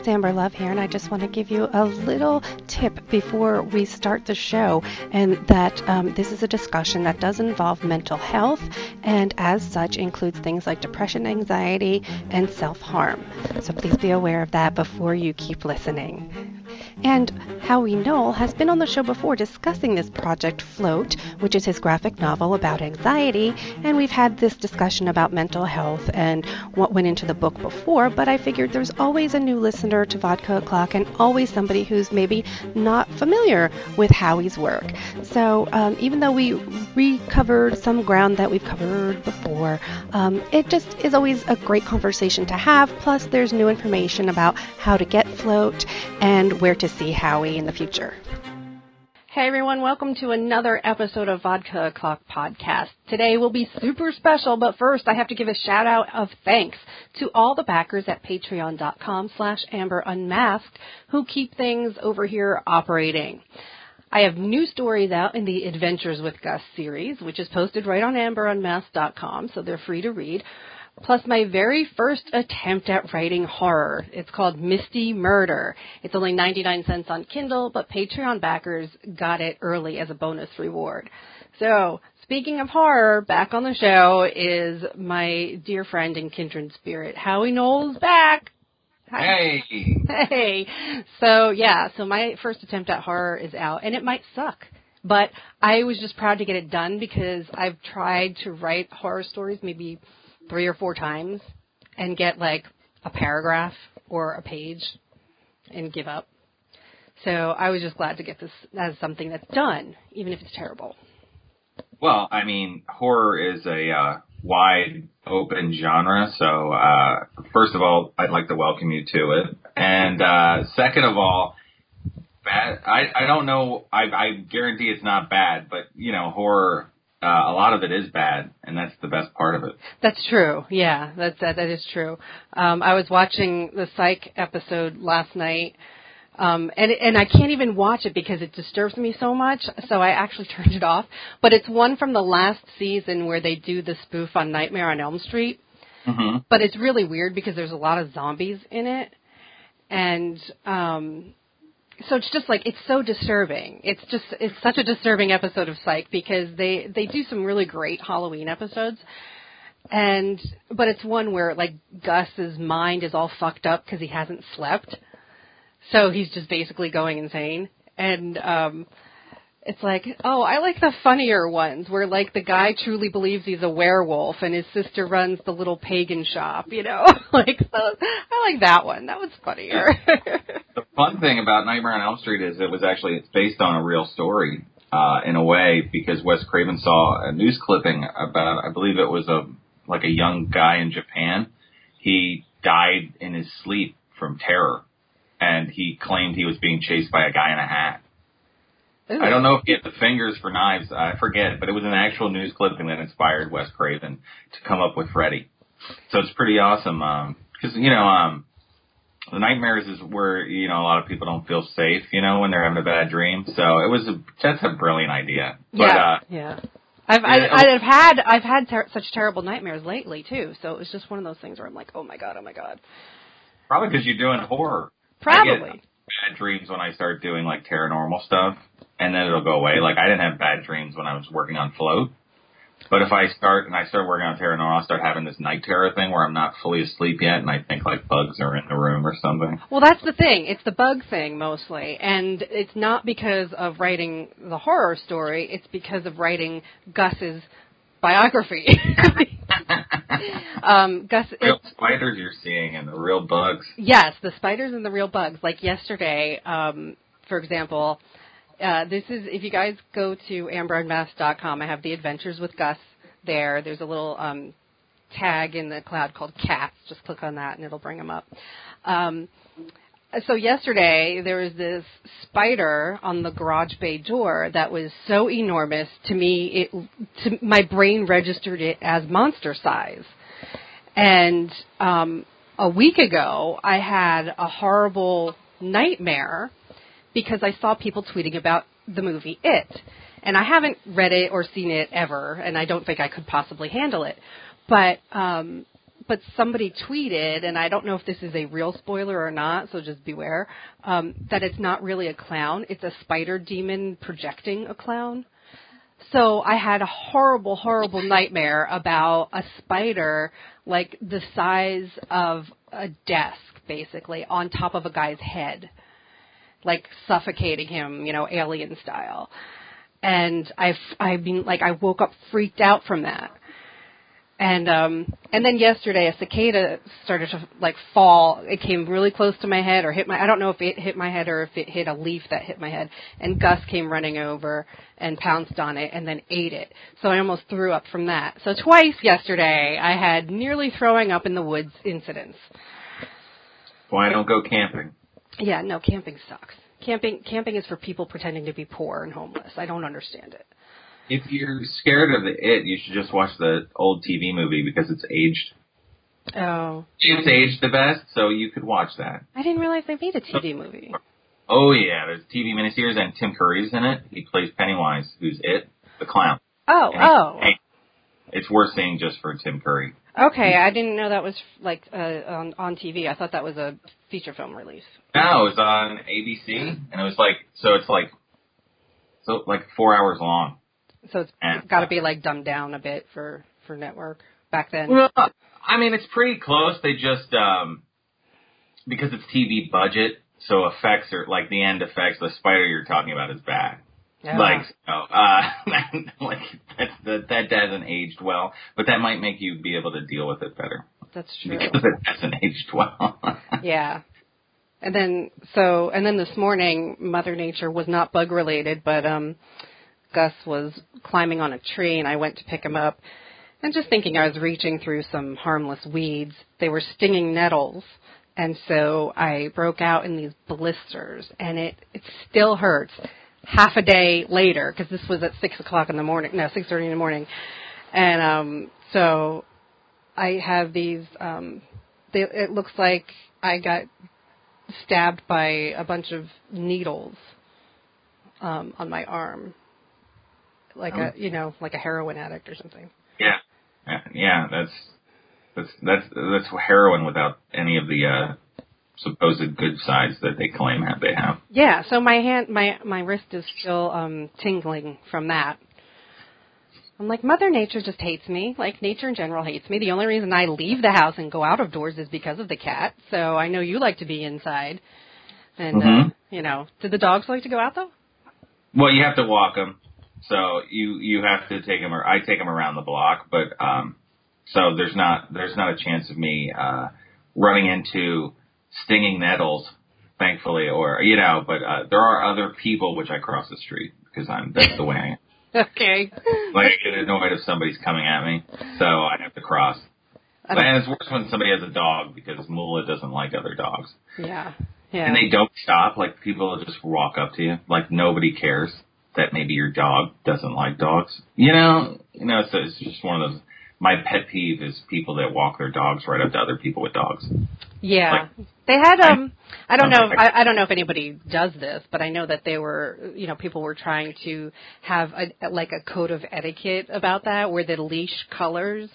it's Amber Love here, and I just want to give you a little tip before we start the show, and that um, this is a discussion that does involve mental health, and as such includes things like depression, anxiety, and self harm. So please be aware of that before you keep listening. And Howie Noel has been on the show before discussing this project Float, which is his graphic novel about anxiety, and we've had this discussion about mental health and what went into the book before, but I figured there's always a new listener to Vodka O'Clock and always somebody who's maybe not familiar with Howie's work. So um, even though we recovered some ground that we've covered before, um, it just is always a great conversation to have. Plus, there's new information about how to get Float and where to see Howie in the future. Hey everyone, welcome to another episode of Vodka O'Clock Podcast. Today will be super special, but first I have to give a shout out of thanks to all the backers at patreon.com slash amber unmasked who keep things over here operating. I have new stories out in the Adventures with Gus series, which is posted right on amberunmasked.com, so they're free to read plus my very first attempt at writing horror. It's called Misty Murder. It's only 99 cents on Kindle, but Patreon backers got it early as a bonus reward. So, speaking of horror, back on the show is my dear friend and kindred spirit, Howie Noel's back. Hi. Hey. Hey. So, yeah, so my first attempt at horror is out, and it might suck. But I was just proud to get it done because I've tried to write horror stories maybe three or four times and get like a paragraph or a page and give up. So I was just glad to get this as something that's done, even if it's terrible. Well, I mean, horror is a uh, wide open genre. So, uh, first of all, I'd like to welcome you to it. And, uh, second of all, bad, I, I don't know, I, I guarantee it's not bad, but, you know, horror uh, a lot of it is bad, and that's the best part of it. That's true. Yeah, that that, that is true. Um, I was watching the Psych episode last night, um, and and I can't even watch it because it disturbs me so much. So I actually turned it off. But it's one from the last season where they do the spoof on Nightmare on Elm Street. Mm-hmm. But it's really weird because there's a lot of zombies in it, and um, so it's just like it's so disturbing. It's just it's such a disturbing episode of Psych because they they do some really great Halloween episodes, and but it's one where like Gus's mind is all fucked up because he hasn't slept, so he's just basically going insane, and um it's like, oh, I like the funnier ones where like the guy truly believes he's a werewolf and his sister runs the little pagan shop, you know? like so, I like that one. That was funnier. the fun thing about Nightmare on Elm Street is it was actually it's based on a real story uh in a way because Wes Craven saw a news clipping about I believe it was a like a young guy in Japan. He died in his sleep from terror and he claimed he was being chased by a guy in a hat I don't know if he had the fingers for knives. I forget, but it was an actual news clipping that inspired Wes Craven to come up with Freddy. So it's pretty awesome. Um, cause you know, um, the nightmares is where, you know, a lot of people don't feel safe, you know, when they're having a bad dream. So it was a, that's a brilliant idea. But, yeah. uh, yeah. I've, I, I've had, I've had ter- such terrible nightmares lately too. So it was just one of those things where I'm like, oh my God, oh my God. Probably because you're doing horror. Probably. bad dreams when I start doing like paranormal stuff and then it'll go away. Like I didn't have bad dreams when I was working on float. But if I start and I start working on terror, I'll start having this night terror thing where I'm not fully asleep yet, and I think like bugs are in the room or something. Well, that's the thing. It's the bug thing mostly, and it's not because of writing the horror story. It's because of writing Gus's biography. um, Gus, real spiders you're seeing and the real bugs. Yes, the spiders and the real bugs. Like yesterday, um, for example, uh, this is if you guys go to amberunmasked.com, I have the Adventures with Gus there. There's a little um, tag in the cloud called cats. Just click on that and it'll bring them up. Um, so yesterday there was this spider on the garage bay door that was so enormous to me it to my brain registered it as monster size. And um a week ago I had a horrible nightmare because I saw people tweeting about the movie It. And I haven't read it or seen it ever, and I don't think I could possibly handle it. But um but somebody tweeted, and I don't know if this is a real spoiler or not, so just beware, um, that it's not really a clown. It's a spider demon projecting a clown. So I had a horrible, horrible nightmare about a spider like the size of a desk, basically, on top of a guy's head, like suffocating him, you know, alien style. And I've, I mean, like, I woke up freaked out from that. And um and then yesterday a cicada started to like fall. It came really close to my head or hit my i don't know if it hit my head or if it hit a leaf that hit my head. And gus came running over and pounced on it and then ate it. So i almost threw up from that. So twice yesterday i had nearly throwing up in the woods incidents. Why don't go camping yeah no camping sucks camping camping is for people pretending to be poor and homeless i don't understand it if you're scared of the it, you should just watch the old TV movie because it's aged. Oh. It's aged the best, so you could watch that. I didn't realize they made a TV movie. Oh yeah, there's a TV miniseries and Tim Curry's in it. He plays Pennywise, who's it, the clown. Oh, And oh. It's worth seeing just for Tim Curry. Okay, I didn't know that was like uh, on on TV. I thought that was a feature film release. No, it was on ABC, and it was like so. It's like so like four hours long. So it's And- got to be like dumbed down a bit for for network back then. Well, I mean, it's pretty close. They just um because it's TV budget, so effects are like the end effects. The spider you're talking about is bad. Yeah. Like, so, uh, like that that hasn't aged well, but that might make you be able to deal with it better that's true. because it hasn't aged well. Yeah. And then so and then this morning Mother Nature was not bug related, but um Gus was climbing on a tree and I went to pick him up. And just thinking I was reaching through some harmless weeds, they were stinging nettles. And so I broke out in these blisters and it, it still hurts half a day later because this was at six o'clock in the morning, no, 6.30 in the morning. And um so I have these, um they, it looks like I got stabbed by a bunch of needles um, on my arm, like a you know like a heroin addict or something. yeah, yeah, yeah. That's that's that's that's heroin without any of the uh supposed good sides that they claim have they have. Yeah, so my hand, my my wrist is still um, tingling from that. I'm like, Mother Nature just hates me. Like nature in general hates me. The only reason I leave the house and go out of doors is because of the cat. So I know you like to be inside. And uh, Mhm. you know, do the dogs like to go out though? Well, you have to walk them, so you you have to take them. Or I take them around the block, but um, so there's not there's not a chance of me uh running into stinging nettles, thankfully, or you know. But uh, there are other people which I cross the street because I'm that's the way I am. Okay. Like I get annoyed if somebody's coming at me, so I have to cross. But, and it's worse when somebody has a dog because Mula doesn't like other dogs. Yeah. Yeah. And they don't stop. Like people will just walk up to you. Like nobody cares that maybe your dog doesn't like dogs. You know, you know, so it's just one of those. My pet peeve is people that walk their dogs right up to other people with dogs. Yeah, Like- they had. Um, I don't know. If, I, I don't know if anybody does this, but I know that they were. You know, people were trying to have a like a code of etiquette about that, where the leash colors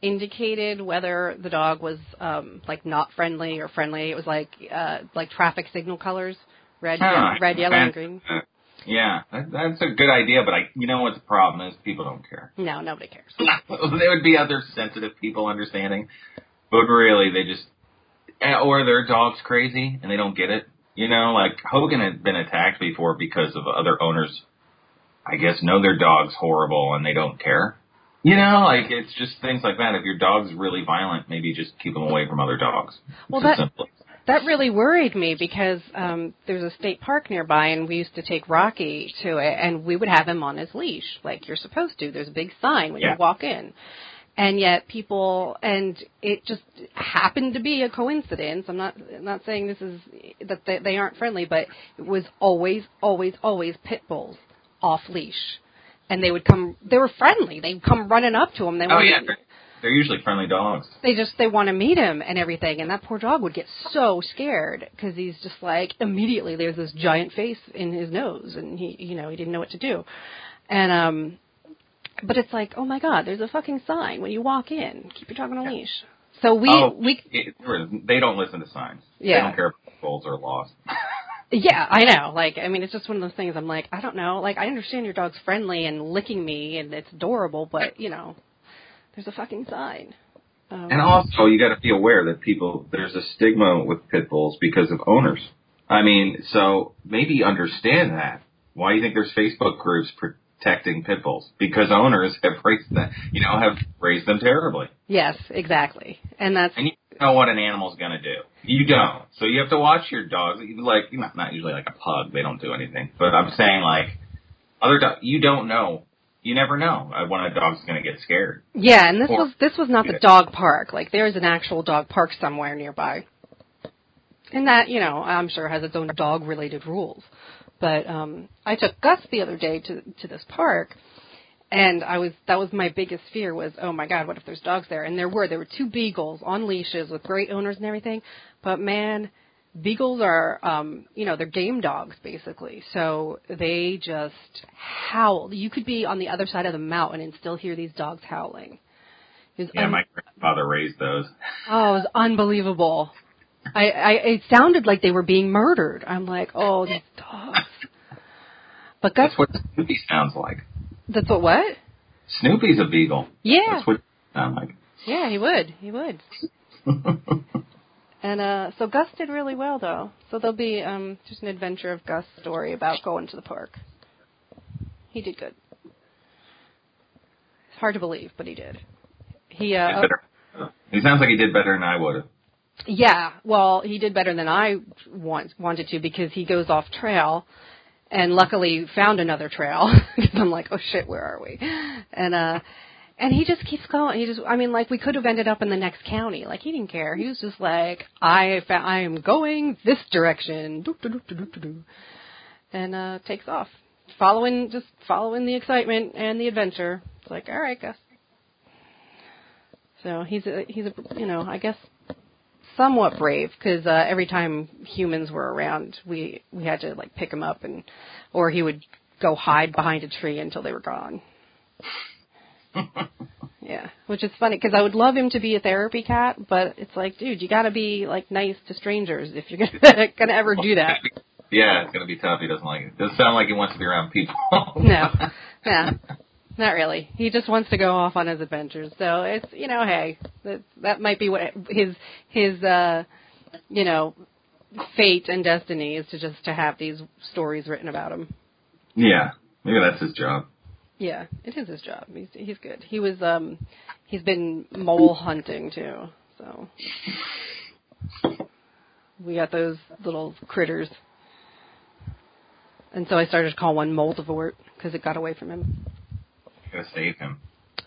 indicated whether the dog was um like not friendly or friendly. It was like uh like traffic signal colors, red, Huh. red, yellow, and green. uh, yeah, that, that's a good idea, but I, you know what the problem is? People don't care. No, nobody cares. there would be other sensitive people understanding, but really they just, or their dog's crazy and they don't get it. You know, like Hogan had been attacked before because of other owners, I guess, know their dog's horrible and they don't care. You know, like it's just things like that. If your dog's really violent, maybe just keep them away from other dogs. Well, It's that- That really worried me because um there's a state park nearby and we used to take Rocky to it and we would have him on his leash like you're supposed to. There's a big sign when Yeah. you walk in. And yet people and it just happened to be a coincidence. I'm not I'm not saying this is that they, they aren't friendly, but it was always always always pit bulls off leash. And they would come they were friendly. They'd come running up to him. They oh wanted- yeah, they're, they're usually friendly dogs. they just they want to meet him and everything and that poor dog would get so scared because he's just like immediately there's this giant face in his nose and he you know he didn't know what to do and um but it's like oh my god there's a fucking sign when you walk in keep your dog on a leash So we oh, we it, they don't listen to signs. Yeah. They don't care if goals are lost. Yeah, I know. Like, I mean, it's just one of those things. I'm like, I don't know. Like, I understand your dog's friendly and licking me, and it's adorable, but you know, there's a fucking sign. Um, And also, you got to be aware that people there's a stigma with pit bulls because of owners. I mean, so maybe understand that. Why do you think there's Facebook groups protecting pit bulls? Because owners have raised them, you know, have raised them terribly. yes, exactly, and that's And you don't know what an animal's going to do. You don't. So you have to watch your dogs. Like, you not, not usually like a pug. They don't do anything. But I'm saying like, other dogs, you don't know. You never know uh, when a dog's going to get scared. yeah. And this Or- was this was not the dog park. Like, there's an actual dog park somewhere nearby, and that you know, I'm sure has its own dog related rules. But um, I took Gus the other day to to this park, and I was that was my biggest fear was oh my god what if there's dogs there? And there were there were two beagles on leashes with great owners and everything but man beagles are um you know they're game dogs basically. So they just howl. You could be on the other side of the mountain and still hear these dogs howling. It was Yeah, un- my grandfather raised those. oh it was unbelievable I, I it sounded like they were being murdered i'm like oh these dogs but Gus, That's what Snoopy sounds like. that's what what Snoopy's a beagle. yeah That's what it sounds like. yeah he would he would And uh so Gus did really well though. So there'll be um just an adventure of Gus story about going to the park. He did good. It's hard to believe, but he did. He uh. He sounds like he did better than I would have. Yeah, well, he did better than I want wanted to because he goes off trail and luckily found another trail I'm like, "Oh shit, where are we?" And uh and he just keeps going. He just, I mean, like we could have ended up in the next county. Like he didn't care. He was just like, I, fa- I am going this direction, and uh takes off, following, just following the excitement and the adventure. It's like, all right, Gus. So he's a, he's a, you know, I guess somewhat brave because uh, every time humans were around, we we had to like pick him up and, or he would go hide behind a tree until they were gone. Yeah, which is funny because I would love him to be a therapy cat, but it's like, dude, you got to be like nice to strangers if you're gonna gonna ever do that. Yeah, it's gonna be tough. He doesn't like it. Doesn't sound like he wants to be around people. No, yeah, not really. He just wants to go off on his adventures. So it's you know, hey, that that might be what his his uh, you know, fate and destiny is to just to have these stories written about him. yeah, maybe that's his job. Yeah, it is his job. He's he's good. He was um he's been mole hunting too. So we got those little critters. And so I started to call one Moldavort because it got away from him. Gotta save him.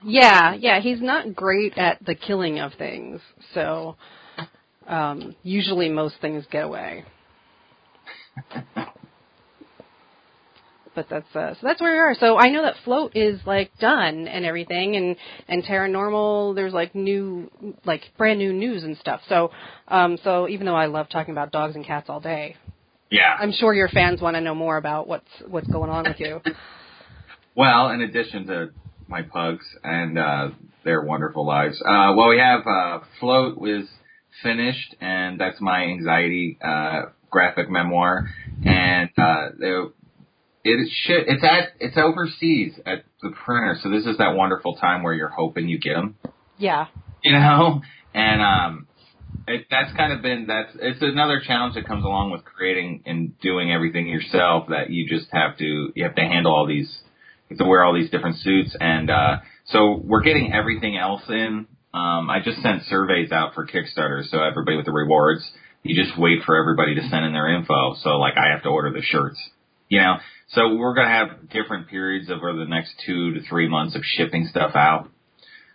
Yeah, yeah, he's not great at the killing of things. So um usually most things get away. but that's uh, so that's where we are. So I know that float is like done and everything, and and Tara Normal there's like new like brand new news and stuff. So um so even though I love talking about dogs and cats all day, Yeah. I'm sure your fans want to know more about what's what's going on with you. Well, in addition to my pugs and uh, their wonderful lives, uh, well, we have uh, Float was finished, and that's my anxiety uh, graphic memoir, and uh, it should it's at it's overseas at the printer, so this is that wonderful time where you're hoping you get them, Yeah. you know, and um. It, that's kind of been that's it's another challenge that comes along with creating and doing everything yourself that you just have to you have to handle all these to wear all these different suits and uh so we're getting everything else in. Um i just sent surveys out for kickstarter so everybody with the rewards you just wait for everybody to send in their info. So like i have to order the shirts you know? So we're to have different periods over the next two to three months of shipping stuff out.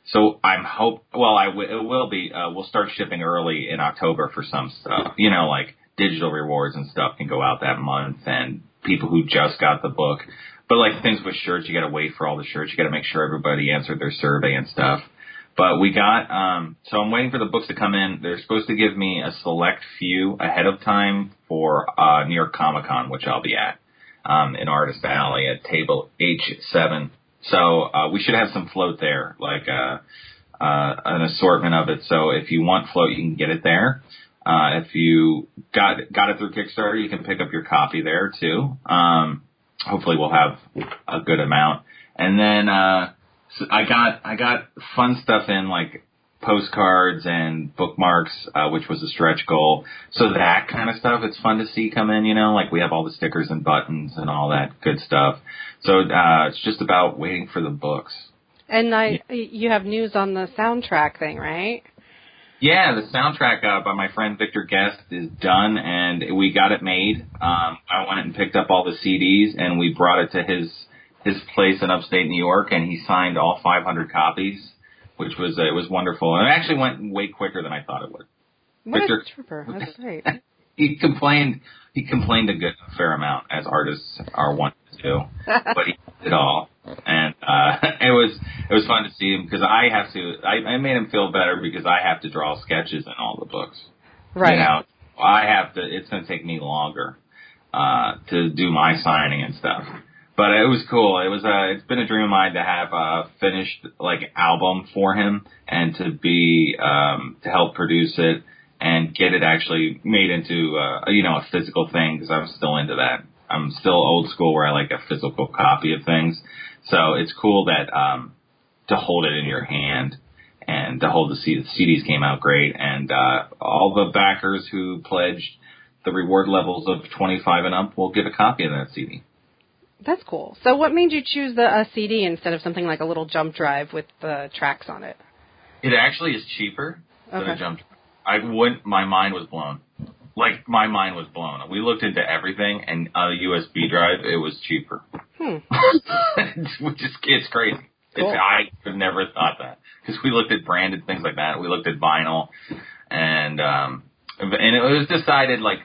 So i'm hope well i w- it will be uh we'll start shipping early in october for some stuff you know like digital rewards and stuff can go out that month and people who just got the book but like things with shirts, you got to wait for all the shirts. You got to make sure everybody answered their survey and stuff. But we got um so I'm waiting for the books to come in. They're supposed to give me a select few ahead of time for uh New York Comic Con, which I'll be at um in Artist Alley at table H7. So uh we should have some float there. Like uh uh, an assortment of it. So if you want float, you can get it there. Uh, if you got got it through Kickstarter, you can pick up your copy there too. Um, hopefully, we'll have a good amount. And then uh, so I got I got fun stuff in like postcards and bookmarks, uh, which was a stretch goal. So that kind of stuff, it's fun to see come in. You know, like we have all the stickers and buttons and all that good stuff. So uh, it's just about waiting for the books. And I, you have news on the soundtrack thing, right? Yeah, the soundtrack uh, by my friend Victor Guest is done, and we got it made. Um, I went and picked up all the CDs, and we brought it to his his place in upstate New York, and he signed all 500 copies, which was uh, it was wonderful, and it actually went way quicker than I thought it would. What Victor, a trooper! That's great. He complained he complained a good a fair amount, as artists are wont to do, but he did it all and uh, it was it was fun to see him because I have to I, I made him feel better because I have to draw sketches in all the books. Right. You know, I have to. It's going to take me longer uh, to do my signing and stuff. But it was cool. It was uh, it's been a dream of mine to have a finished like album for him and to be um, to help produce it and get it actually made into uh, you know a physical thing because I'm still into that. I'm still old school where I like a physical copy of things. So it's cool that um, to hold it in your hand and to hold the CD. The CDs came out great, and uh, all the backers who pledged the reward levels of 25 and up will get a copy of that CD. That's cool. So, what made you choose the uh, CD instead of something like a little jump drive with the tracks on it? It actually is cheaper okay. than a jump. I wouldn't. My mind was blown. Like my mind was blown. We looked into everything, and a USB drive, it was cheaper. Hmm. Which is it's crazy. Cool. It's, I have never thought that because we looked at branded things like that. We looked at vinyl, and um, and it was decided like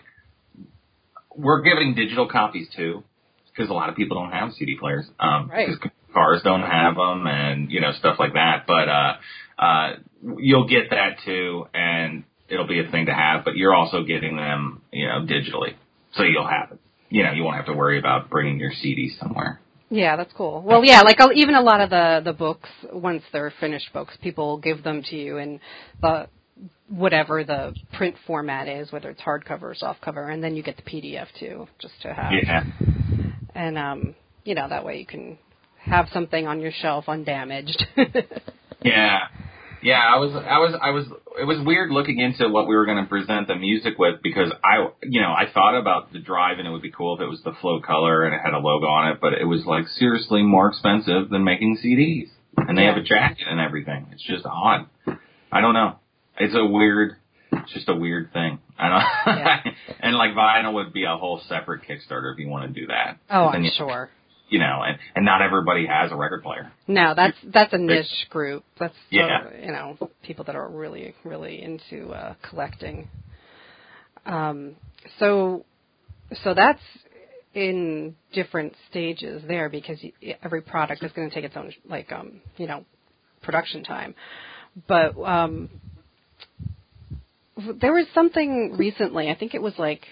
we're giving digital copies too because a lot of people don't have CD players. Um, right. Cars don't have them, and you know stuff like that. But uh, uh, you'll get that too, and it'll be a thing to have. But you're also getting them, you know, digitally, so you'll have it you know, you won't have to worry about bringing your CD somewhere. Yeah, that's cool. Well, yeah, like even a lot of the the books, once they're finished books, people give them to you in the whatever the print format is, whether it's hardcover or softcover, and then you get the PDF too, just to have. Yeah. And um, you know, that way you can have something on your shelf undamaged. yeah. Yeah, I was, I was, I was. It was weird looking into what we were going to present the music with because I, you know, I thought about the drive and it would be cool if it was the flow color and it had a logo on it, but it was like seriously more expensive than making CDs, and they Yeah. have a jacket and everything. It's just odd. I don't know. It's a weird, it's just a weird thing. I don't. Yeah. and like vinyl would be a whole separate Kickstarter if you want to do that. oh, I'm you- sure. You know, and and not everybody has a record player. No, that's that's a niche group. That's uh, Yeah. you know people that are really really into uh, collecting. Um, so so that's in different stages there because every product is going to take its own like um, you know production time. But um, there was something recently. I think it was like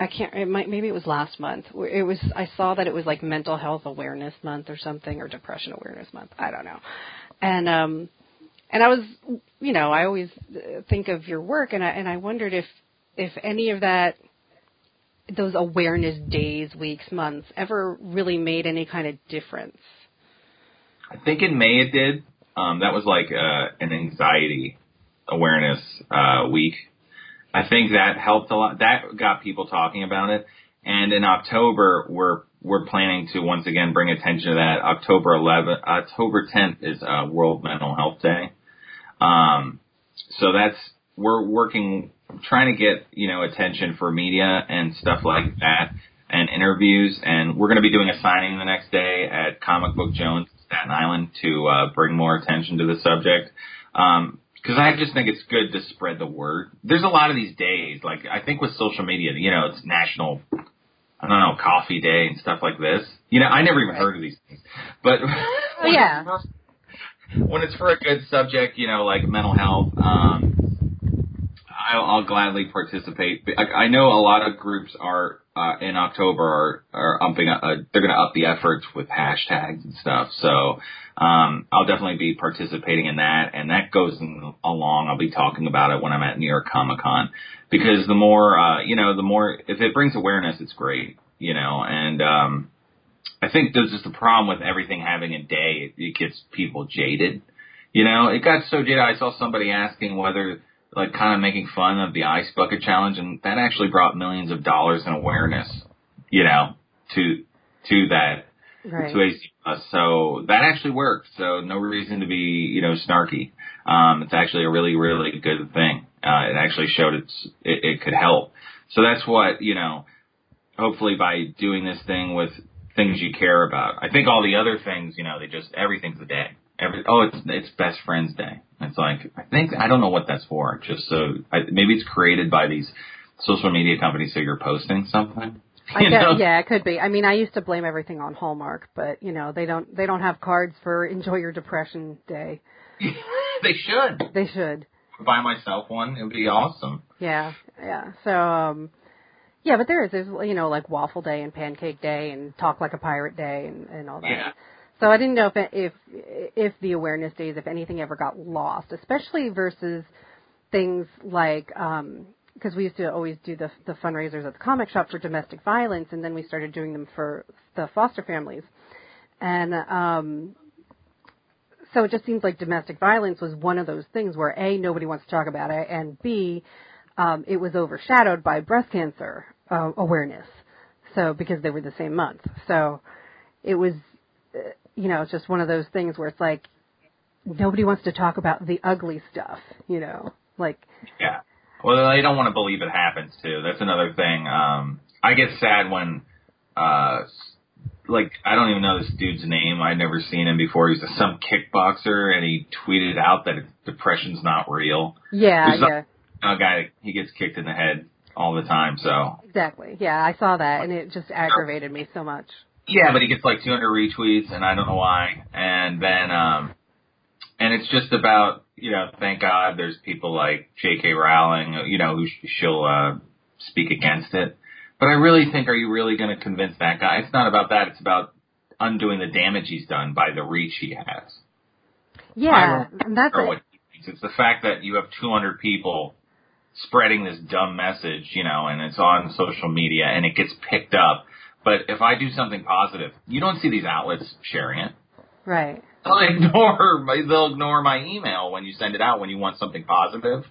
I can't. It might maybe it was last month. It was. I saw that it was like Mental Health Awareness Month or something, or Depression Awareness Month. I don't know. And um, and I was, you know, I always uh, think of your work, and I and I wondered if if any of that, those awareness days, weeks, months, ever really made any kind of difference. I think in May it did. Um, that was like uh, an anxiety awareness uh, week. I think that helped a lot. That got people talking about it. And in October, we're we're planning to once again bring attention to that. October 11, October 10th is uh, World Mental Health Day. Um, so that's we're working, trying to get you know attention for media and stuff like that, and interviews. And we're going to be doing a signing the next day at Comic Book Jones, Staten Island, to uh, bring more attention to the subject. Um, because I just think it's good to spread the word. There's a lot of these days, like I think with social media, you know, it's National, I don't know, Coffee Day and stuff like this. You know, I never even heard of these things, but Oh, yeah. when it's for a good subject, you know, like mental health, um, I'll, I'll gladly participate. I, I know a lot of groups are uh, in October are, are upping, uh, they're going to up the efforts with hashtags and stuff. So, um, I'll definitely be participating in that and that goes along. I'll be talking about it when I'm at New York Comic Con because the more, uh, you know, the more, if it brings awareness, it's great, you know, and, um, I think there's just a problem with everything having a day. It gets people jaded. You know, it got so jaded. I saw somebody asking whether like kind of making fun of the ice bucket challenge, and that actually brought millions of dollars in awareness, you know, to to that Right. to AC Plus. So that actually worked. So no reason to be you know snarky. Um, it's actually a really really good thing. Uh, it actually showed it's it, it could help. So that's what you know. Hopefully by doing this thing with things you care about. I think all the other things, you know, they just everything's a day. Every oh, it's it's best friends day. It's like I think I don't know what that's for. Just so I, maybe it's created by these social media companies, so you're posting something. I guess, know? yeah, it could be. I mean, I used to blame everything on Hallmark, but you know, they don't they don't have cards for Enjoy Your Depression Day. they should They should. buy myself one. It would be awesome. Yeah, yeah. So, um yeah, but there is there's you know like Waffle Day and Pancake Day and Talk Like a Pirate Day and and all that. Yeah. So I didn't know if if if the awareness days, if anything ever got lost, especially versus things like um because we used to always do the the fundraisers at the comic shop for domestic violence, and then we started doing them for the foster families, and um so it just seems like domestic violence was one of those things where a nobody wants to talk about it, and b um, it was overshadowed by breast cancer uh, awareness. So because they were the same month, so it was, you know, it's just one of those things where it's like nobody wants to talk about the ugly stuff, you know, like Yeah. Well, they don't want to believe it happens too. That's another thing. Um, I get sad when, uh, like I don't even know this dude's name. I'd never seen him before. He's a, some kickboxer, and he tweeted out that depression's not real. yeah, There's yeah. A guy he gets kicked in the head all the time. So Exactly. Yeah, I saw that, and it just aggravated me so much. Yeah, but he gets like 200 retweets, and I don't know why. And then, um, and it's just about you know, thank God there's people like J.K. Rowling, you know, who sh- she'll uh, speak against it. But I really think, are you really going to convince that guy? It's not about that. It's about undoing the damage he's done by the reach he has. Yeah, that's it. what he thinks. It's the fact that you have 200 people spreading this dumb message, you know, and it's on social media and it gets picked up. But if I do something positive, you don't see these outlets sharing it. Right. They'll ignore my, they'll ignore my email when you send it out when you want something positive.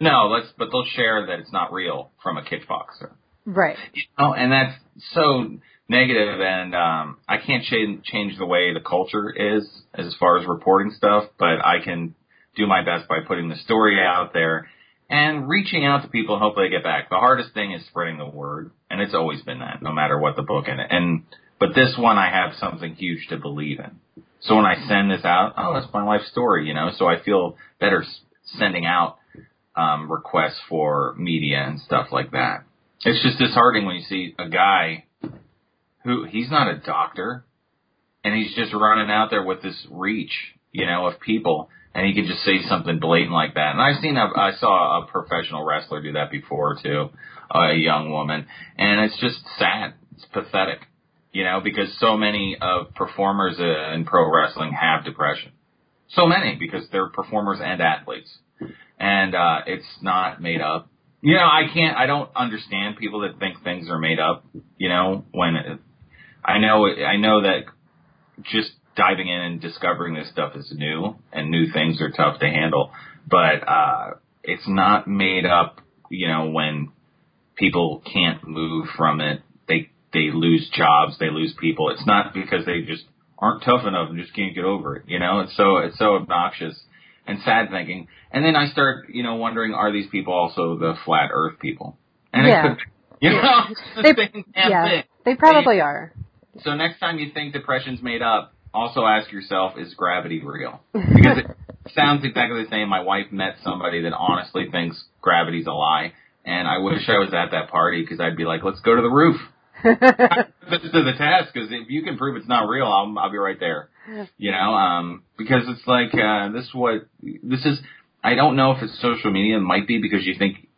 No, let's but they'll share that it's not real from a kickboxer. Right. Oh, and that's so negative, and um, I can't change change the way the culture is as far as reporting stuff, but I can do my best by putting the story out there and reaching out to people and hopefully they get back. The hardest thing is spreading the word, and it's always been that, no matter what the book it. And but this one, I have something huge to believe in. So when I send this out, oh, that's my life story, you know. So I feel better sending out um, requests for media and stuff like that. It's just disheartening when you see a guy who he's not a doctor and he's just running out there with this reach, you know, of people and he could just say something blatant like that. And I've seen, a, I saw a professional wrestler do that before too, a young woman, and it's just sad. It's pathetic, you know, because so many of performers in pro wrestling have depression. So many because they're performers and athletes, and uh, it's not made up. You know, I can't. I don't understand people that think things are made up. You know, when it, I know, I know that just diving in and discovering this stuff is new, and new things are tough to handle. But uh, it's not made up. You know, when people can't move from it, they they lose jobs, they lose people. It's not because they just aren't tough enough and just can't get over it. You know, it's so it's so obnoxious and sad thinking. And then I start, you know, wondering, are these people also the flat Earth people? And Yeah. it could, you know, the They- yeah, thing. they probably are. So next time you think depression's made up, also ask yourself, is gravity real? Because it sounds exactly the same. My wife met somebody that honestly thinks gravity's a lie, and I wish I was at that party because I'd be like, let's go to the roof. This to the test because if you can prove it's not real, I'll, I'll be right there. You know, um, because it's like uh, this. is What this is? I don't know if it's social media. It might be because you think,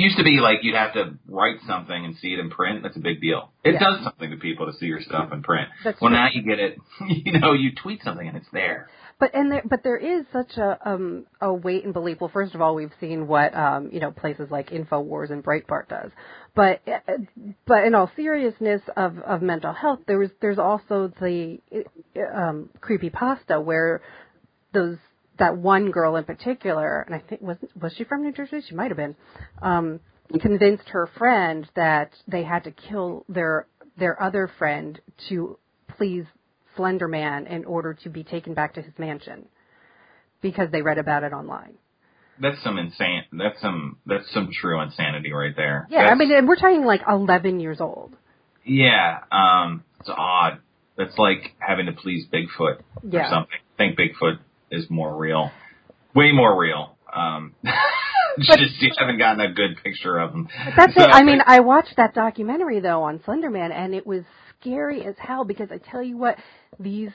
used to be like you'd have to write something and see it in print. That's a big deal. It Yeah. does something to people to see your stuff in print. That's well, true. now you get it. You know, you tweet something and it's there. But and there, but there is such a um a wait and believe. Well, first of all, we've seen what um you know places like Infowars and Breitbart does. But uh, but in all seriousness of of mental health, there was there's also the uh, um creepy pasta where those that one girl in particular, and I think was was she from New Jersey? She might have been. Um, convinced her friend that they had to kill their their other friend to please Slender Man in order to be taken back to his mansion because they read about it online. That's some insane. That's some. That's some true insanity right there. Yeah, I mean, and we're talking like 11 years old. Yeah, um, it's odd. That's like having to please Bigfoot Yeah. or something. I think Bigfoot is more real, way more real. Um, just you haven't gotten a good picture of him. That's So, it. I mean, I watched that documentary though on Slenderman, and it was scary as hell because I tell you what, these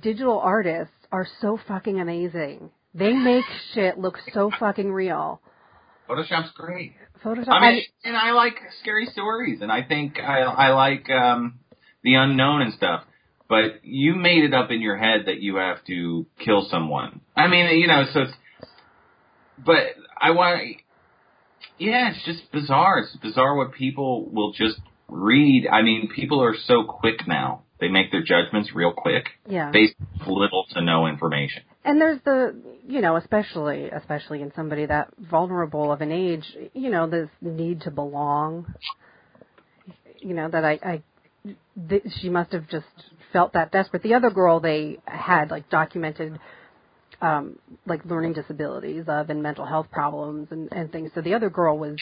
digital artists are so fucking amazing. They make shit look so fucking real. Photoshop's great. Photoshop. I mean, and I like scary stories, and I think I, I like um, the unknown and stuff. But you made it up in your head that you have to kill someone. I mean, you know, so it's. But I want. Yeah, it's just bizarre. It's bizarre what people will just read. I mean, people are so quick now. They make their judgments real quick yeah. based on little to no information. and there's the you know especially especially in somebody that vulnerable of an age you know this need to belong you know that i i th- she must have just felt that desperate the other girl they had like documented um like learning disabilities of and mental health problems and and things. So the other girl was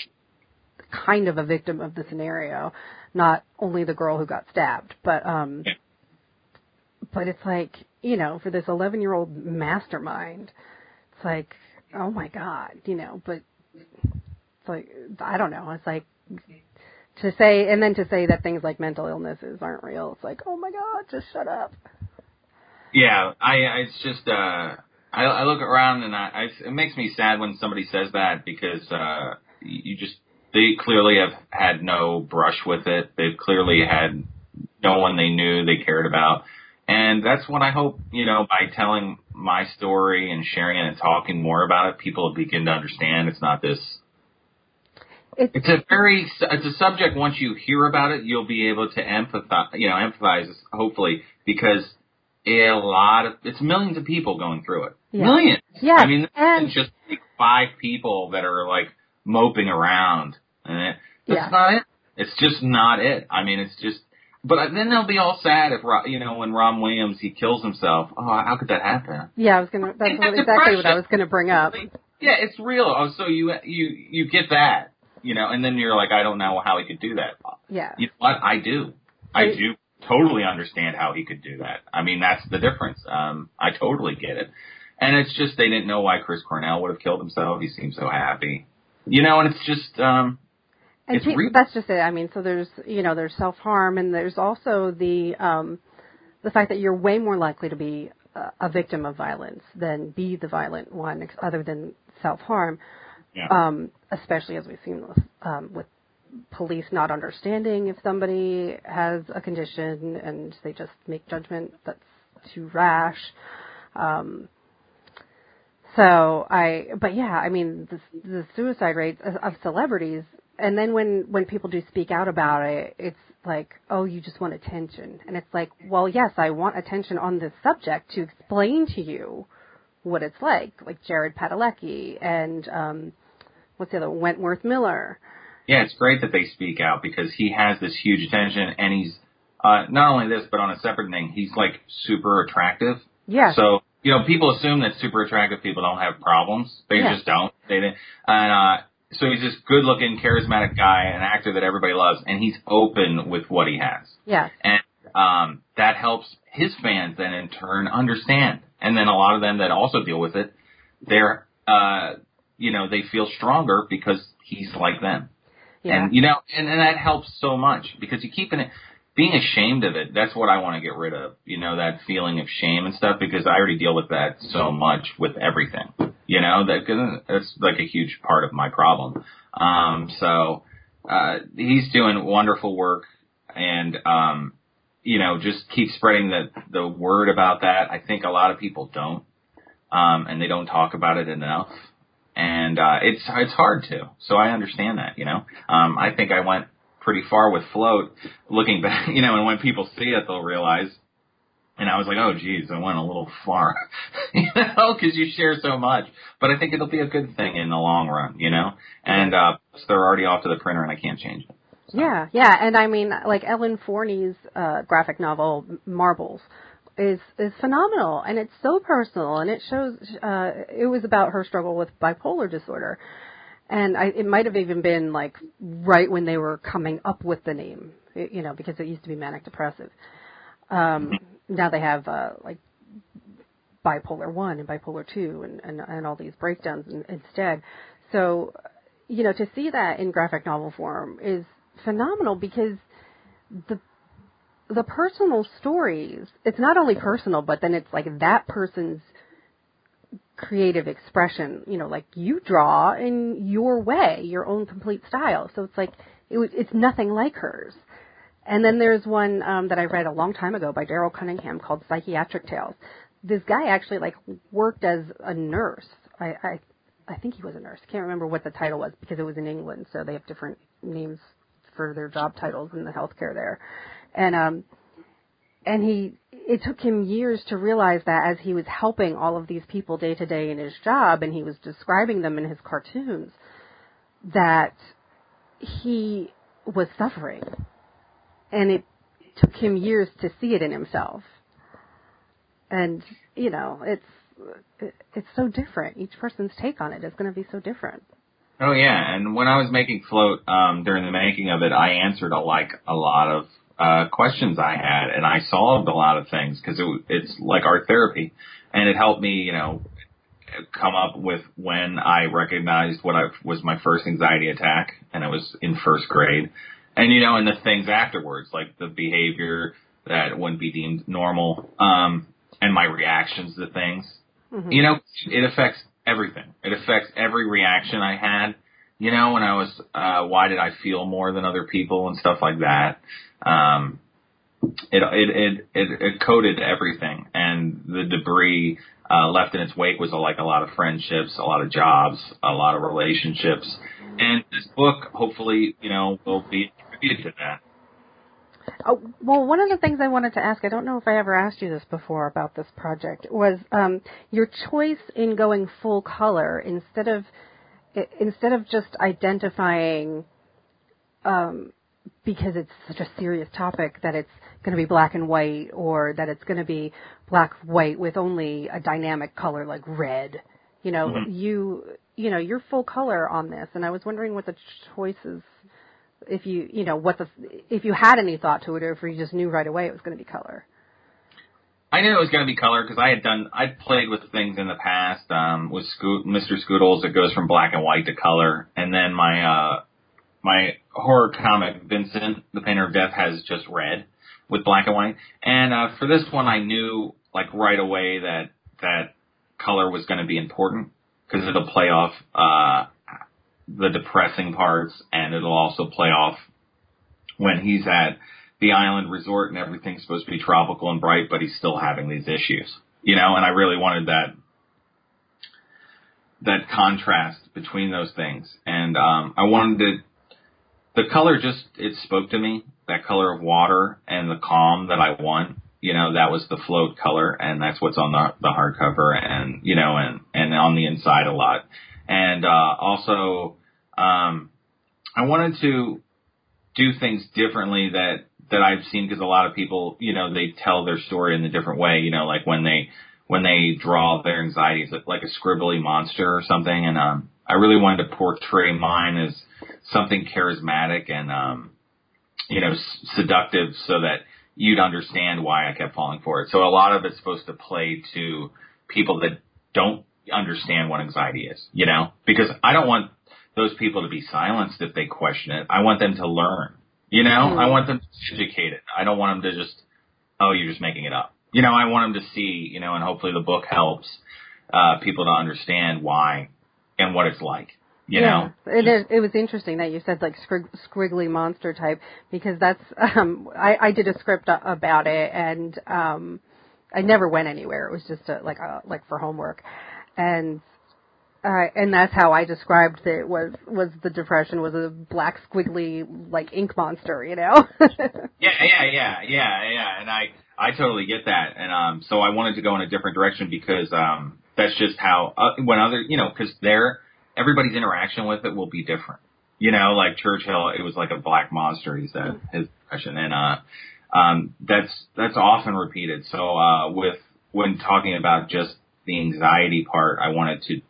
kind of a victim of the scenario not only the girl who got stabbed but um but it's like you know for this 11 year old mastermind it's like oh my god you know but it's like i don't know it's like to say and then to say that things like mental illnesses aren't real it's like oh my god just shut up Yeah, I, I it's just uh I, I look around and I, I it makes me sad when somebody says that because uh you just they clearly have had no brush with it. They've clearly had no one they knew they cared about. And that's what I hope, you know, by telling my story and sharing it and talking more about it, people begin to understand it's not this it's it's a very it's a subject once you hear about it you'll be able to empathize you know empathize hopefully because a lot of it's millions of people going through it Yeah. millions Yeah, i mean and- just like five people that are like moping around and it, that's Yeah. not it it's just not it i mean it's just but then they'll be all sad if you know when Robin Williams he kills himself. Oh, how could that happen? yeah i was gonna that's what, exactly what i was gonna bring up Yeah, it's real. Oh, so you you you get that, you know, and then you're like, I don't know how he could do that. yeah You know what? I do. I do totally understand how he could do that. I mean, that's the difference. Um, I totally get it. And it's just they didn't know why Chris Cornell would have killed himself. He seemed so happy, you know. And it's just um, And It's pe- that's just it. I mean, so there's you know there's self harm, and there's also the um, the fact that you're way more likely to be a victim of violence than be the violent one, other than self harm. Yeah, Um, especially as we've seen with, um, with police not understanding if somebody has a condition and they just make judgment that's too rash. Um, so I, but yeah, I mean, the, the suicide rates of, celebrities, and then when when people do speak out about it, it's like, oh, you just want attention, and it's like, well, yes, I want attention on this subject to explain to you what it's like, like Jared Padalecki and um, what's the other? Wentworth Miller. yeah. It's great that they speak out because he has this huge attention, and he's uh, not only this, but on a separate thing, he's like super attractive. Yeah, So you know, people assume that super attractive people don't have problems. They Yeah. just don't. They didn't. And uh, so he's this good-looking, charismatic guy, an actor that everybody loves, and he's open with what he has, yeah, and um, that helps his fans then in turn understand. And then a lot of them that also deal with it, they're uh, you know they feel stronger because he's like them. yeah. And you know, and, and that helps so much because you keep it being ashamed of it. That's what I want to get rid of. You know, that feeling of shame and stuff because I already deal with that so much with everything. You know, that that's like a huge part of my problem. Um, so uh, he's doing wonderful work, and um, you know, just keep spreading the the word about that. I think a lot of people don't, um, and they don't talk about it enough. And uh, it's it's hard to, so I understand that. You know, um, I think I went pretty far with float. Looking back, you know, and when people see it, they'll realize and I was like, oh, geez, I went a little far, you know, because you share so much. But I think it'll be a good thing in the long run, you know. And uh, so they're already off to the printer, and I can't change it. So. Yeah, yeah, and I mean, like Ellen Forney's uh, graphic novel Marbles is is phenomenal, and it's so personal, and it shows. Uh, it was about her struggle with bipolar disorder, and I, it might have even been like right when they were coming up with the name, you know, because it used to be manic depressive. Um, now they have uh, like bipolar one and bipolar two and, and, and all these breakdowns in, instead. So, you know, to see that in graphic novel form is phenomenal because the the personal stories, it's not only personal, but then it's like that person's creative expression, you know, like you draw in your way, your own complete style. So it's like, it, it's nothing like hers. And then there's one um, that I read a long time ago by Darryl Cunningham called Psychiatric Tales. This guy actually like worked as a nurse. I, I I think he was a nurse. Can't remember what the title was because it was in England, so they have different names for their job titles in the healthcare there. And um and he it took him years to realize that as he was helping all of these people day to day in his job and he was describing them in his cartoons that he was suffering and it took him years to see it in himself. And you know, it's it's so different. Each person's take on it is going to be so different. Oh yeah, and when I was making float um, during the making of it, I answered a, like a lot of uh, questions I had, and I solved a lot of things because it, it's like art therapy, and it helped me, you know, come up with when I recognized what I was my first anxiety attack, and it was in first grade and you know, and the things afterwards, like the behavior that wouldn't be deemed normal, um, and my reactions to things. Mm-hmm. You know, it affects everything. It affects every reaction I had. You know, when I was, uh, why did I feel more than other people and stuff like that. Um, it, it, it, it, it coded everything and the debris, uh, left in its wake was like a lot of friendships, a lot of jobs, a lot of relationships. And this book, hopefully, you know, will be attributed to that. Oh, well, one of the things I wanted to ask, I don't know if I ever asked you this before about this project, was um, your choice in going full color instead of instead of just identifying um, because it's such a serious topic that it's going to be black and white or that it's going to be black white with only a dynamic color like red. You know, mm-hmm. you you know, you're full color on this, and I was wondering what the choices if you you know what the if you had any thought to it or if you just knew right away it was going to be color. I knew it was going to be color because I had done I'd played with things in the past um, with Sco- Mr. Scoodles it goes from black and white to color, and then my uh, my horror comic Vincent the Painter of Death has just red with black and white, and uh, for this one I knew like right away that that color was going to be important because it'll play off uh, the depressing parts, and it'll also play off when he's at the island resort and everything's supposed to be tropical and bright, but he's still having these issues, you know. And I really wanted that that contrast between those things, and um, I wanted to. The color just it spoke to me. That color of water and the calm that I want. You know, that was the float color, and that's what's on the the hardcover, and you know, and and on the inside a lot and uh, also um, I wanted to do things differently that that I've seen because a lot of people, you know, they tell their story in a different way. You know, like when they when they draw their anxieties like a scribbly monster or something, and um, I really wanted to portray mine as something charismatic and um, you know seductive, so that you'd understand why I kept falling for it. So a lot of it's supposed to play to people that don't understand what anxiety is, you know, because I don't want those people to be silenced if they question it. I want them to learn, you know, mm-hmm. I want them educated. I don't want them to just, oh, you're just making it up. You know, I want them to see, you know, and hopefully the book helps uh, people to understand why and what it's like. You yeah. know, it is, it was interesting that you said like squig- squiggly monster type because that's um I I did a script about it and um I never went anywhere. It was just a, like a, like for homework, and uh, and that's how I described it was was the depression was a black squiggly like ink monster, you know. yeah, yeah, yeah, yeah, yeah, and I I totally get that, and um so I wanted to go in a different direction because um that's just how uh, when other you know because they're everybody's interaction with it will be different. You know, like Churchill, it was like a black monster. He said his depression, and uh, um, that's that's often repeated. So uh, with when talking about just the anxiety part, I wanted to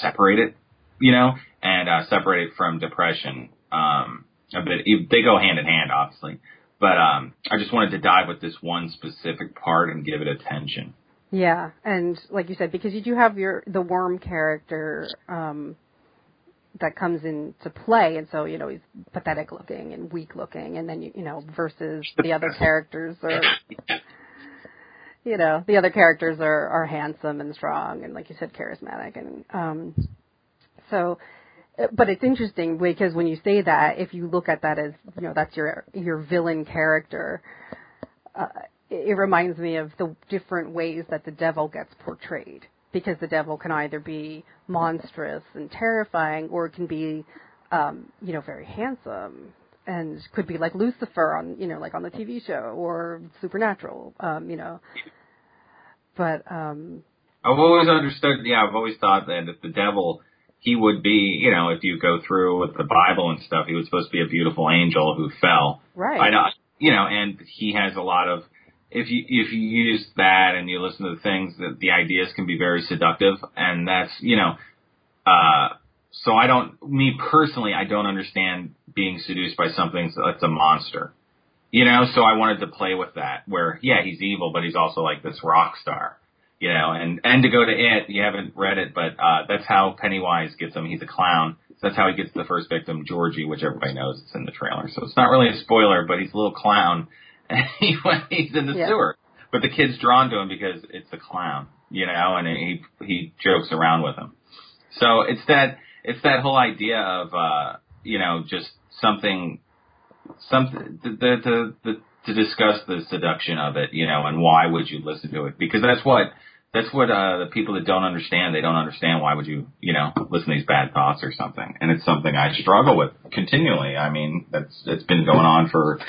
separate it, you know, and uh, separate it from depression um, a bit. They go hand in hand, obviously, but um, I just wanted to dive with this one specific part and give it attention. Yeah, and like you said, because you do have your the worm character um, that comes into play, and so you know he's pathetic looking and weak looking, and then you you know versus the other characters are, you know, the other characters are are handsome and strong, and like you said, charismatic, and um, so. But it's interesting because when you say that, if you look at that as you know that's your your villain character, uh, it, it reminds me of the different ways that the devil gets portrayed because the devil can either be monstrous and terrifying or it can be um you know very handsome and could be like Lucifer on you know like on the TV show or supernatural um you know. But um I've always understood yeah I've always thought that if the devil he would be you know if you go through with the Bible and stuff he was supposed to be a beautiful angel who fell. Right. I know you know and he has a lot of if you if you use that and you listen to the things that the ideas can be very seductive and that's you know uh so I don't me personally I don't understand being seduced by something that's a monster. You know, so I wanted to play with that where yeah, he's evil but he's also like this rock star. You know, and and to go to it, you haven't read it, but uh that's how Pennywise gets him. He's a clown. So that's how he gets the first victim, Georgie, which everybody knows it's in the trailer. So it's not really a spoiler, but he's a little clown he, he's in the yeah. sewer. But the kid's drawn to him because it's a clown, you know, and he he jokes around with him. So it's that it's that whole idea of uh, you know just something something the, the, the, to discuss the seduction of it, you know, and why would you listen to it? Because that's what that's what uh the people that don't understand they don't understand why would you you know listen to these bad thoughts or something and it's something i struggle with continually i mean that's it's been going on for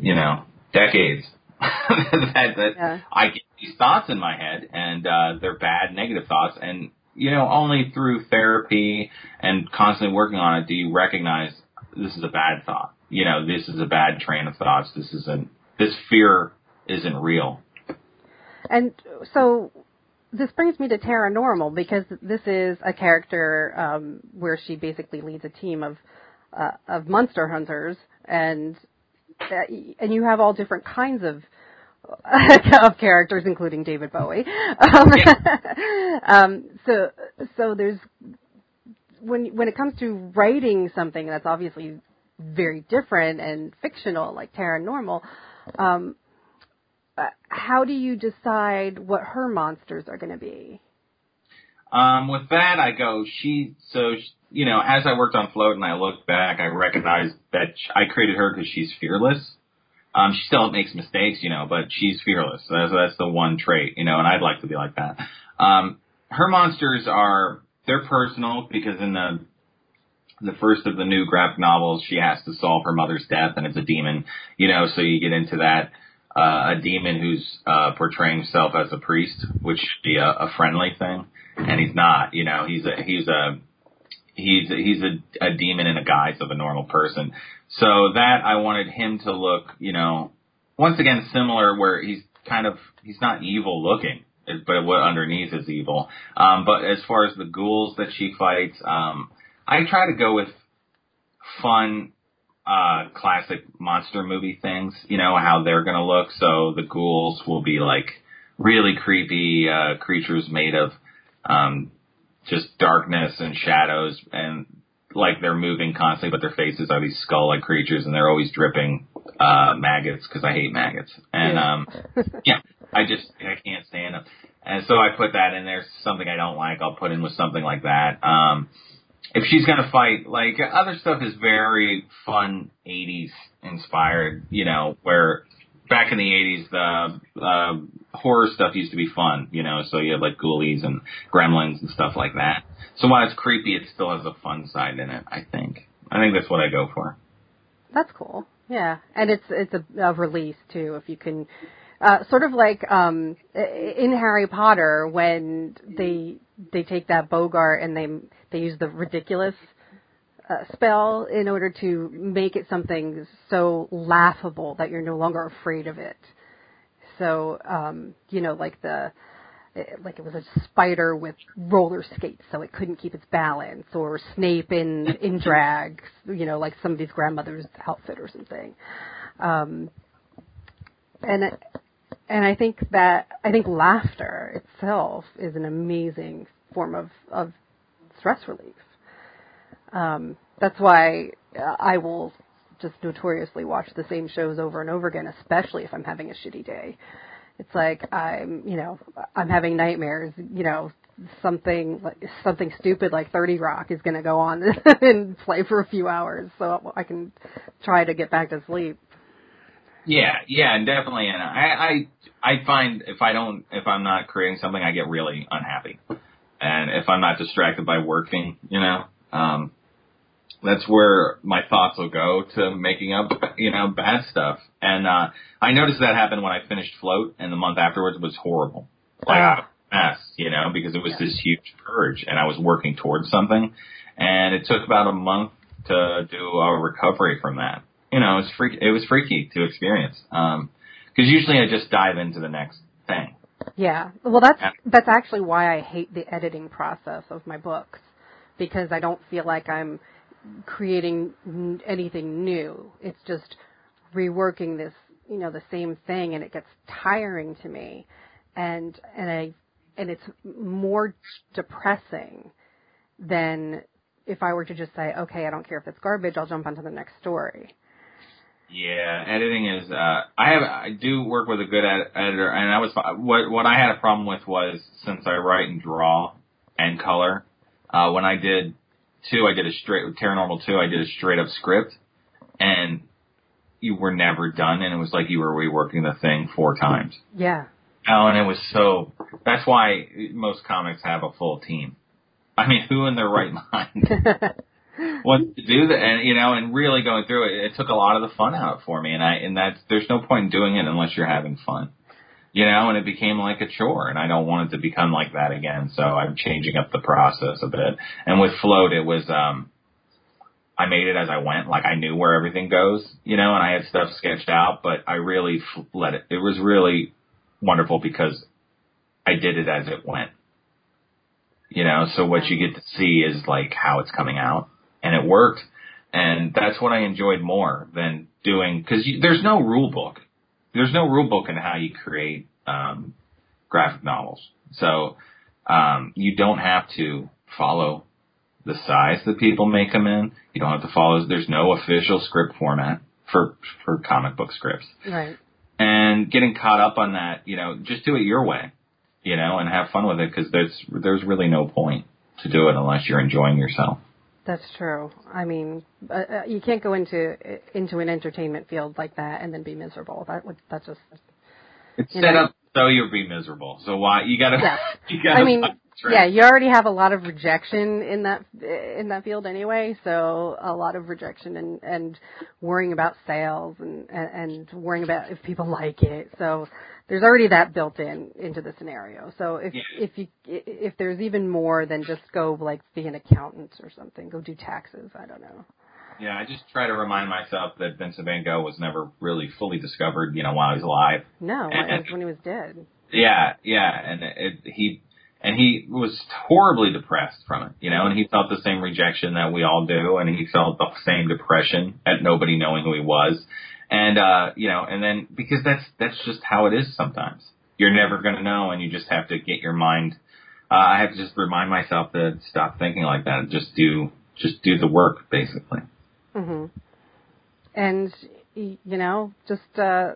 you know decades that, that yeah. I get these thoughts in my head and uh, they're bad, negative thoughts. And, you know, only through therapy and constantly working on it do you recognize this is a bad thought. You know, this is a bad train of thoughts. This isn't, this fear isn't real. And so this brings me to Tara Normal because this is a character um, where she basically leads a team of uh, of monster hunters, and and you have all different kinds of of characters, including David Bowie. Um, um, so, so there's when when it comes to writing something that's obviously very different and fictional, like Tara Normal. Um, uh, how do you decide what her monsters are going to be? Um, with that, I go, she, so, you know, as I worked on Float and I looked back, I recognized that I created her because she's fearless. Um, she still makes mistakes, you know, but she's fearless. That's, that's the one trait, you know, and I'd like to be like that. Um, her monsters are, they're personal because in the, the first of the new graphic novels, she has to solve her mother's death and it's a demon, you know, so you get into that. Uh, a demon who's, uh, portraying himself as a priest, which be a, a friendly thing and he's not. You know, he's a he's a he's he's a, a demon in a guise of a normal person. So that I wanted him to look, you know, once again similar where he's kind of he's not evil looking, but what underneath is evil. Um, but as far as the ghouls that she fights, um, I try to go with fun uh classic monster movie things, you know, how they're gonna look. So the ghouls will be like really creepy uh creatures made of um, just darkness and shadows and like they're moving constantly, but their faces are these skull-like creatures, and they're always dripping uh maggots because I hate maggots. And yeah. um, yeah, I just I can't stand them. and so I put that in there. Something I don't like, I'll put in with something like that. Um, if she's gonna fight, like other stuff is very fun, '80s inspired. You know, where back in the '80s, the uh, horror stuff used to be fun. You know, so you had like Ghoulies and Gremlins and stuff like that. So while it's creepy, it still has a fun side in it. I think. I think that's what I go for. That's cool. Yeah, and it's it's a, a release too. If you can, uh, sort of like um, in Harry Potter when they they take that Boggart and they they use the ridiculous uh, spell in order to make it something so laughable that you're no longer afraid of it. So um, you know, like the like it was a spider with roller skates, so it couldn't keep its balance, or Snape in in drag, you know, like somebody's grandmother's outfit or something. Um, and and I think that I think laughter itself is an amazing form of of stress relief. Um, that's why I will just notoriously watch the same shows over and over again, especially if I'm having a shitty day it's like I'm, you know, I'm having nightmares, you know, something like something stupid like 30 Rock is going to go on and play for a few hours so I can try to get back to sleep. Yeah, yeah, and definitely and I I I find if I don't if I'm not creating something I get really unhappy. And if I'm not distracted by working, you know, um that's where my thoughts will go to making up, you know, bad stuff. And uh I noticed that happened when I finished Float, and the month afterwards was horrible, like a mess, you know, because it was yeah. this huge purge, and I was working towards something, and it took about a month to do a recovery from that. You know, it was freak, it was freaky to experience, um, because usually I just dive into the next thing. Yeah, well, that's that's actually why I hate the editing process of my books, because I don't feel like I'm creating anything new. It's just reworking this, you know, the same thing, and it gets tiring to me, and and I and it's more depressing than if I were to just say, okay, I don't care if it's garbage, I'll jump onto the next story. Yeah, editing is. Uh, I have. I do work with a good ed- editor, and I was what what I had a problem with was since I write and draw and color. Uh, when I did two, I did a straight with Tara Normal two. I did a straight up script, and you were never done, and it was like you were reworking the thing four times. Yeah. Oh, and it was so. That's why most comics have a full team. I mean, who in their right mind wants to do that? And you know, and really going through it, it took a lot of the fun out for me. And I, and that's there's no point in doing it unless you're having fun you know, and it became like a chore and I don't want it to become like that again. So I'm changing up the process a bit. And with float, it was, um, I made it as I went, like I knew where everything goes, you know, and I had stuff sketched out, but I really let it, it was really wonderful because I did it as it went, you know, so what you get to see is like how it's coming out and it worked. And that's what I enjoyed more than doing, cause you, there's no rule book there's no rule book in how you create um, graphic novels. So um, you don't have to follow the size that people make them in. You don't have to follow. There's no official script format for for comic book scripts. Right. And getting caught up on that, you know, just do it your way, you know, and have fun with it because there's there's really no point to do it unless you're enjoying yourself. That's true. I mean, uh, uh, you can't go into into an entertainment field like that and then be miserable. That would that's just it's set know. up so you'll be miserable. So why you gotta? Yes. you gotta I mean, yeah, you already have a lot of rejection in that in that field anyway. So a lot of rejection and and worrying about sales and and, and worrying about if people like it. So there's already that built in into the scenario. So if yeah. if you if there's even more than just go like be an accountant or something, go do taxes. I don't know. Yeah, I just try to remind myself that Vincent Van Gogh was never really fully discovered, you know, while he was alive. No, and, it was when he was dead. Yeah, yeah, and it, he and he was horribly depressed from it, you know, and he felt the same rejection that we all do, and he felt the same depression at nobody knowing who he was. And, uh, you know, and then because that's, that's just how it is sometimes. You're never going to know and you just have to get your mind, uh, I have to just remind myself to stop thinking like that and just do, just do the work basically. Mhm. And, you know, just, uh,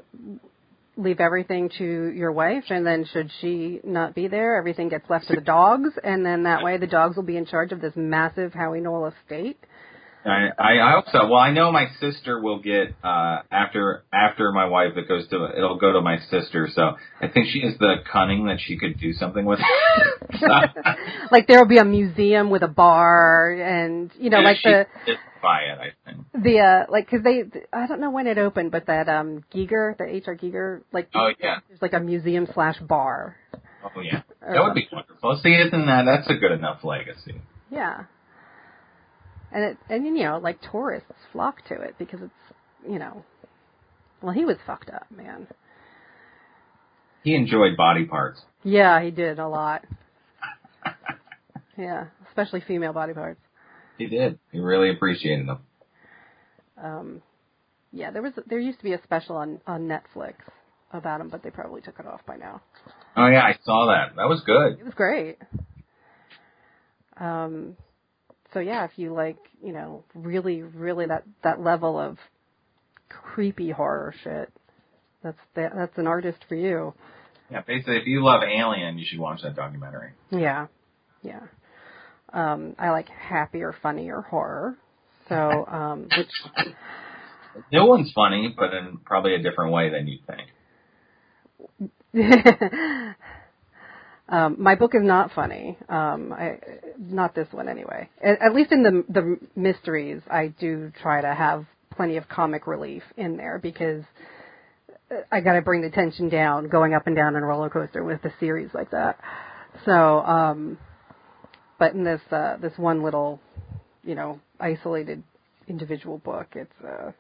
leave everything to your wife, and then should she not be there, everything gets left to the dogs, and then that way the dogs will be in charge of this massive Howie Noel estate. I, I hope so. Well, I know my sister will get uh after after my wife. It goes to it'll go to my sister. So I think she has the cunning that she could do something with. like there will be a museum with a bar, and you know, Yeah, like she the buy it. I think. the uh like because they I don't know when it opened, but that um Giger, the HR Giger, like Oh yeah. there's like a museum slash bar. Oh yeah. That would be wonderful. See, isn't that that's a good enough legacy? Yeah. And it and you know, like tourists flock to it because it's you know well he was fucked up, man. He enjoyed body parts. Yeah, he did a lot. Yeah, especially female body parts. He did. He really appreciated them. Um yeah, there was there used to be a special on on Netflix about him, but they probably took it off by now. Oh yeah, I saw that. That was good. It was great. Um so yeah, if you like, you know, really really that that level of creepy horror shit, that's that, that's an artist for you. Yeah, basically, if you love Alien, you should watch that documentary. Yeah, yeah. Um, I like happier, funnier horror. So, um, which no one's funny, but in probably a different way than you think. um, my book is not funny. Um, I, not this one anyway. At, at least in the the mysteries, I do try to have plenty of comic relief in there because I got to bring the tension down going up and down on a roller coaster with a series like that. So, um, but in this uh, this one little, you know, isolated individual book, it's uh,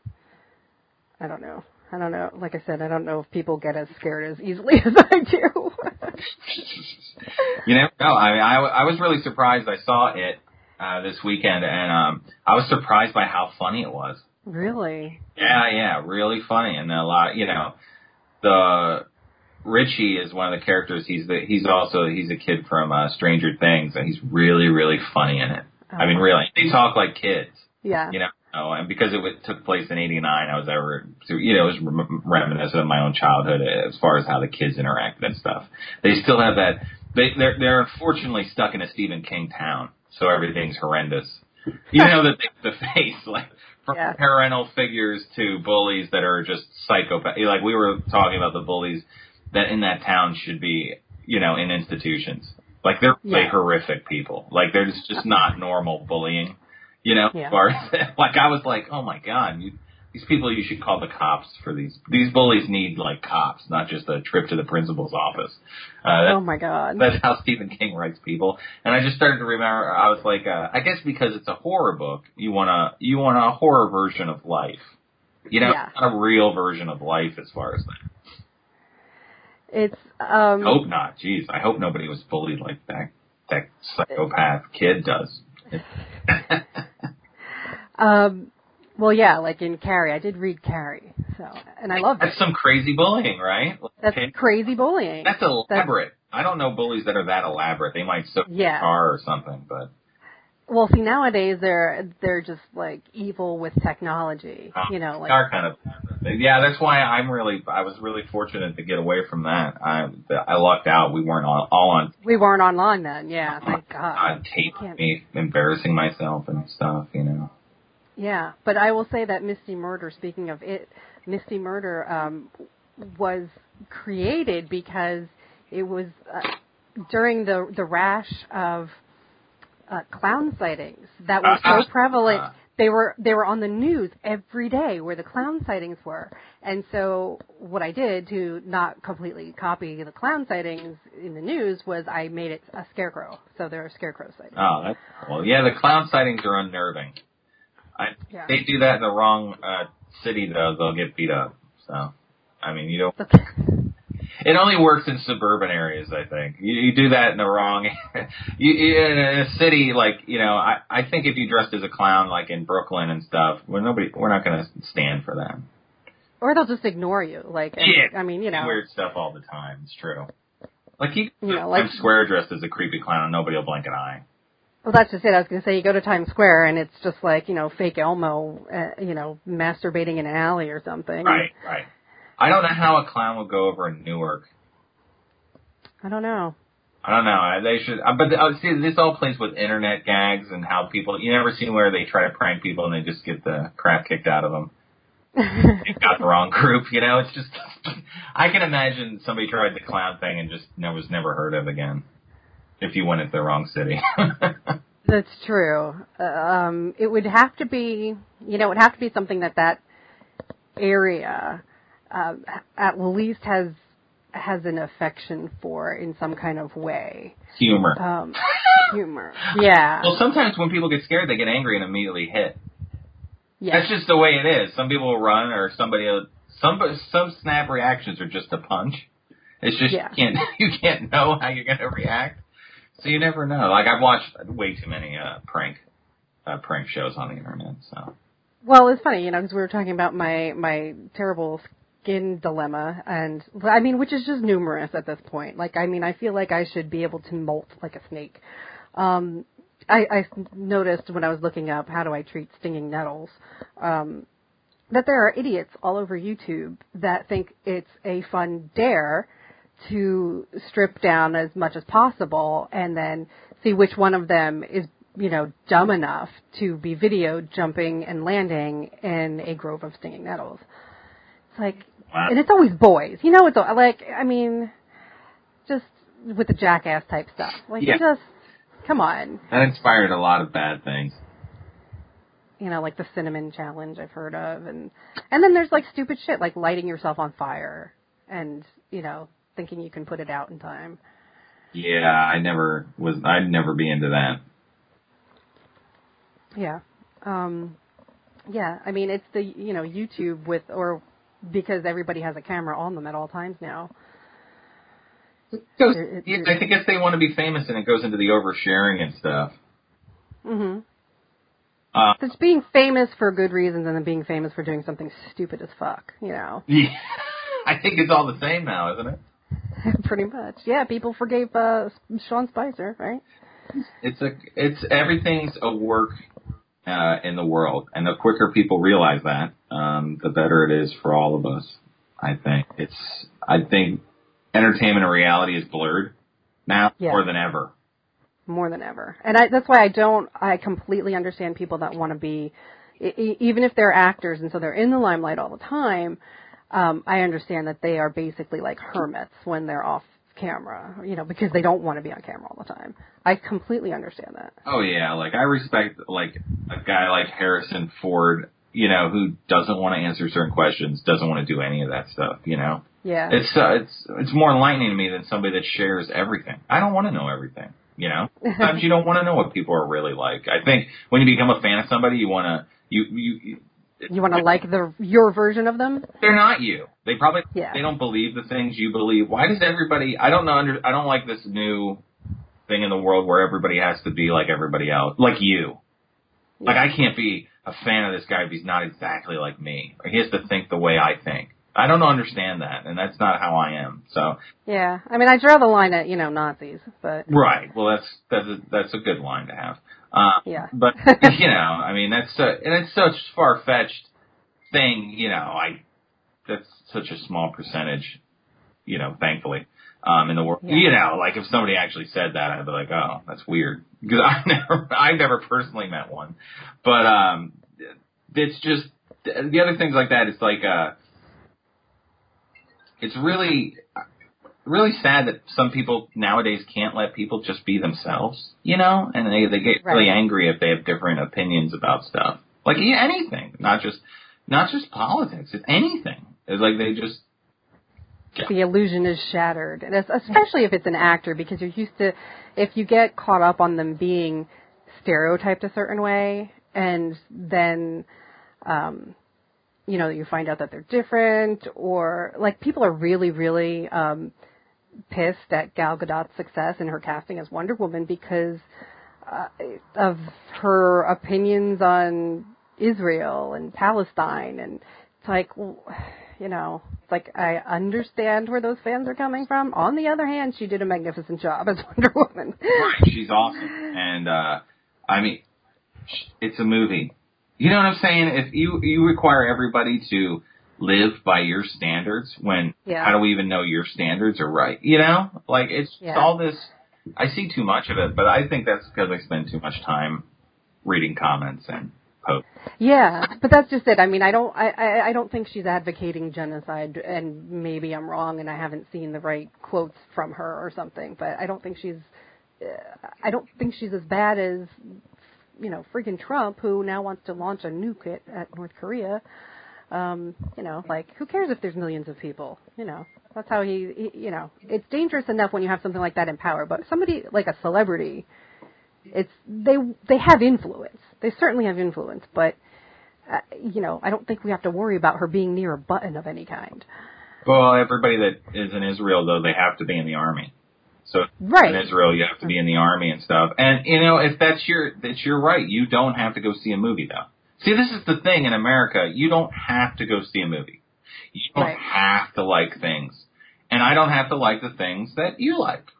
I don't know. I don't know. Like I said, I don't know if people get as scared as easily as I do. You never know. I mean, I, I was really surprised. I saw it uh, this weekend, and um, I was surprised by how funny it was. really? Yeah, yeah, really funny, and a lot. You know, the Richie is one of the characters. He's the he's also he's a kid from uh, Stranger Things, and he's really really funny in it. I mean, really, they talk like kids. Yeah. you know. Oh, and because it was, took place in '89, I was ever, you know, it was rem- reminiscent of my own childhood as far as how the kids interacted and stuff. They still have that. They, they're they're unfortunately stuck in a Stephen King town, so everything's horrendous. You know that they have to face like from Yeah. parental figures to bullies that are just psychopath. Like we were talking about the bullies that in that town should be, you know, in institutions. Like they're Yeah. horrific people. Like they're just, just not normal bullying. You know, Yeah. as far as like I was like, oh my god, you, these people you should call the cops for these. These bullies need like cops, not just a trip to the principal's office. Uh, Oh my god. that's how Stephen King writes people. And I just started to remember. I was like, uh, I guess because it's a horror book, you want a you want a horror version of life. You know, Yeah. not a real version of life as far as that. It's um Hope not. Jeez, I hope nobody was bullied like that. That psychopath kid does. um well yeah, like in Carrie. I did read Carrie. So and I loved it. That's some crazy bullying, right? That's Okay. crazy bullying. That's elaborate. I don't know bullies that are that elaborate. They might soak Yeah. a car or something, but Well, see nowadays they're they're just like evil with technology. uh, You know, like are kind of. Yeah, that's why I'm really. I was really fortunate to get away from that. I I lucked out. We weren't all, all on we weren't online then. Yeah, thank God. on tape, me embarrassing myself and stuff. You know. Yeah, but I will say that Misty Murder. Speaking of it, Misty Murder um, was created because it was uh, during the the rash of uh, clown sightings that were so Uh-huh. prevalent. Uh. They were they were on the news every day where the clown sightings were, and so what I did to not completely copy the clown sightings in the news was I made it a scarecrow. So there are scarecrow sightings. Oh, that's well. Yeah, the clown sightings are unnerving. I, Yeah. They do that in the wrong uh, city, though. They'll get beat up. So, I mean, you don't. Okay. It only works in suburban areas, I think. You, you do that in the wrong. you, in a city like you know, I I think if you dressed as a clown like in Brooklyn and stuff, well, nobody, we're not going to stand for that. Or they'll just ignore you. Like, and- Yeah. I mean, you know, Weird stuff all the time. It's true. Like you, You know, like- Square dressed as a creepy clown, nobody will blink an eye. Well, that's just it. I was going to say, you go to Times Square and it's just like, you know, fake Elmo, uh, you know, masturbating in an alley or something. Right, right. I don't know how a clown would go over in Newark. I don't know. I don't know. They should, uh, but uh, see, this all plays with internet gags and how people. You never seen where they try to prank people and they just get the crap kicked out of them. They've got the wrong group. You know, it's just. I can imagine somebody tried the clown thing and just was never heard of again. If you went into the wrong city. That's true. Um, it would have to be, you know, it would have to be something that that area uh, at least has has an affection for in some kind of way. Humor. Um, humor. Yeah. Well, sometimes when people get scared, they get angry and immediately hit. yeah. That's just the way it is. Some people will run, or somebody, will, some some snap reactions are just a punch. It's just Yeah. you can't you can't know how you're gonna react, so you never know. Like I've watched way too many uh, prank uh, prank shows on the internet. So Well, it's funny, you know, because we were talking about my my terrible skin dilemma, and I mean, which is just numerous at this point. Like, I mean, I feel like I should be able to molt like a snake. Um, I, I noticed when I was looking up how do I treat stinging nettles, um, that there are idiots all over YouTube that think it's a fun dare to strip down as much as possible and then see which one of them is you know dumb enough to be videoed jumping and landing in a grove of stinging nettles it's like Wow. and it's always boys you know it's like i mean just with the jackass type stuff like Yeah. just come on that inspired a lot of bad things. you know like the cinnamon challenge i've heard of and and then there's like stupid shit like lighting yourself on fire and you know thinking you can put it out in time Yeah, I never was. I'd never be into that. Yeah. Um yeah, I mean it's the you know, YouTube with or because everybody has a camera on them at all times now. It goes, It- it- I think if they want to be famous, and it goes into the oversharing and stuff. Mm-hmm. Uh, It's being famous for good reasons and then being famous for doing something stupid as fuck, you know. yeah, I think it's all the same now, isn't it? Pretty much. Yeah, people forgave uh Sean Spicer, right? It's a, it's everything's a work uh, in the world, and the quicker people realize that, um, the better it is for all of us. I think it's. I think entertainment and reality is blurred now Yeah. more than ever. more than ever. And I, that's why I don't, I completely understand people that want to be, even if they're actors and so they're in the limelight all the time, um, I understand that they are basically like hermits when they're off camera, you know, because they don't want to be on camera all the time. I completely understand that. Oh yeah, like I respect like a guy like Harrison Ford, you know, who doesn't want to answer certain questions, doesn't want to do any of that stuff, you know. Yeah. It's uh, it's it's more enlightening to me than somebody that shares everything. I don't want to know everything, you know. Sometimes you don't want to know what people are really like. I think when you become a fan of somebody, you want to you you. You want to like the your version of them? they're not you. They probably Yeah. they don't believe the things you believe. Why does everybody? I don't know. Under, I don't like this new thing in the world where everybody has to be like everybody else, like you. Like I can't be a fan of this guy if he's not exactly like me. Or he has to think the way I think. I don't understand that, and that's not how I am. So Yeah. I mean, I draw the line at, you know, Nazis, but right. Well, that's that's a, that's a good line to have. Uh, Yeah. But you know, I mean, that's uh, and it's such far fetched thing. You know, I that's such a small percentage. You know, thankfully, um, in the world. Yeah. You know, like if somebody actually said that, I'd be like, oh, that's weird because I never, I never personally met one. But um, it's just the other things like that. It's like uh, it's really really sad that some people nowadays can't let people just be themselves, you know, and they they get really angry if they have different opinions about stuff, like yeah, anything, not just not just politics, it's anything. It's like they just the illusion is shattered, and it's, especially if it's an actor, because you're used to, if you get caught up on them being stereotyped a certain way, and then, um, you know, you find out that they're different, or like people are really, really um, pissed at Gal Gadot's success in her casting as Wonder Woman because uh, of her opinions on Israel and Palestine, and it's like, you know, it's like I understand where those fans are coming from. On the other hand, she did a magnificent job as Wonder Woman. Right, she's awesome, and uh, I mean, it's a movie. You know what I'm saying? If you you require everybody to live by your standards when Yeah. how do we even know your standards are right? You know, like it's Yeah. all this. I see too much of it, but I think that's because I spend too much time reading comments and posts. Yeah, but that's just it. I mean, I don't, I, I, I don't think she's advocating genocide, and maybe I'm wrong, and I haven't seen the right quotes from her or something. But I don't think she's, uh, I don't think she's as bad as, you know, freaking Trump, who now wants to launch a nuke at, at North Korea. Um, you know, like who cares if there's millions of people? You know, that's how he, he, you know, it's dangerous enough when you have something like that in power, but somebody like a celebrity it's they they have influence. They certainly have influence, but uh, you know, I don't think we have to worry about her being near a button of any kind. Well, everybody that is in Israel though, they have to be in the army. So Right. in Israel, you have to be in the army and stuff. And you know, if that's your that's your right, you don't have to go see a movie though. See, this is the thing in America. You don't have to go see a movie. You don't Right. have to like things, and I don't have to like the things that you like.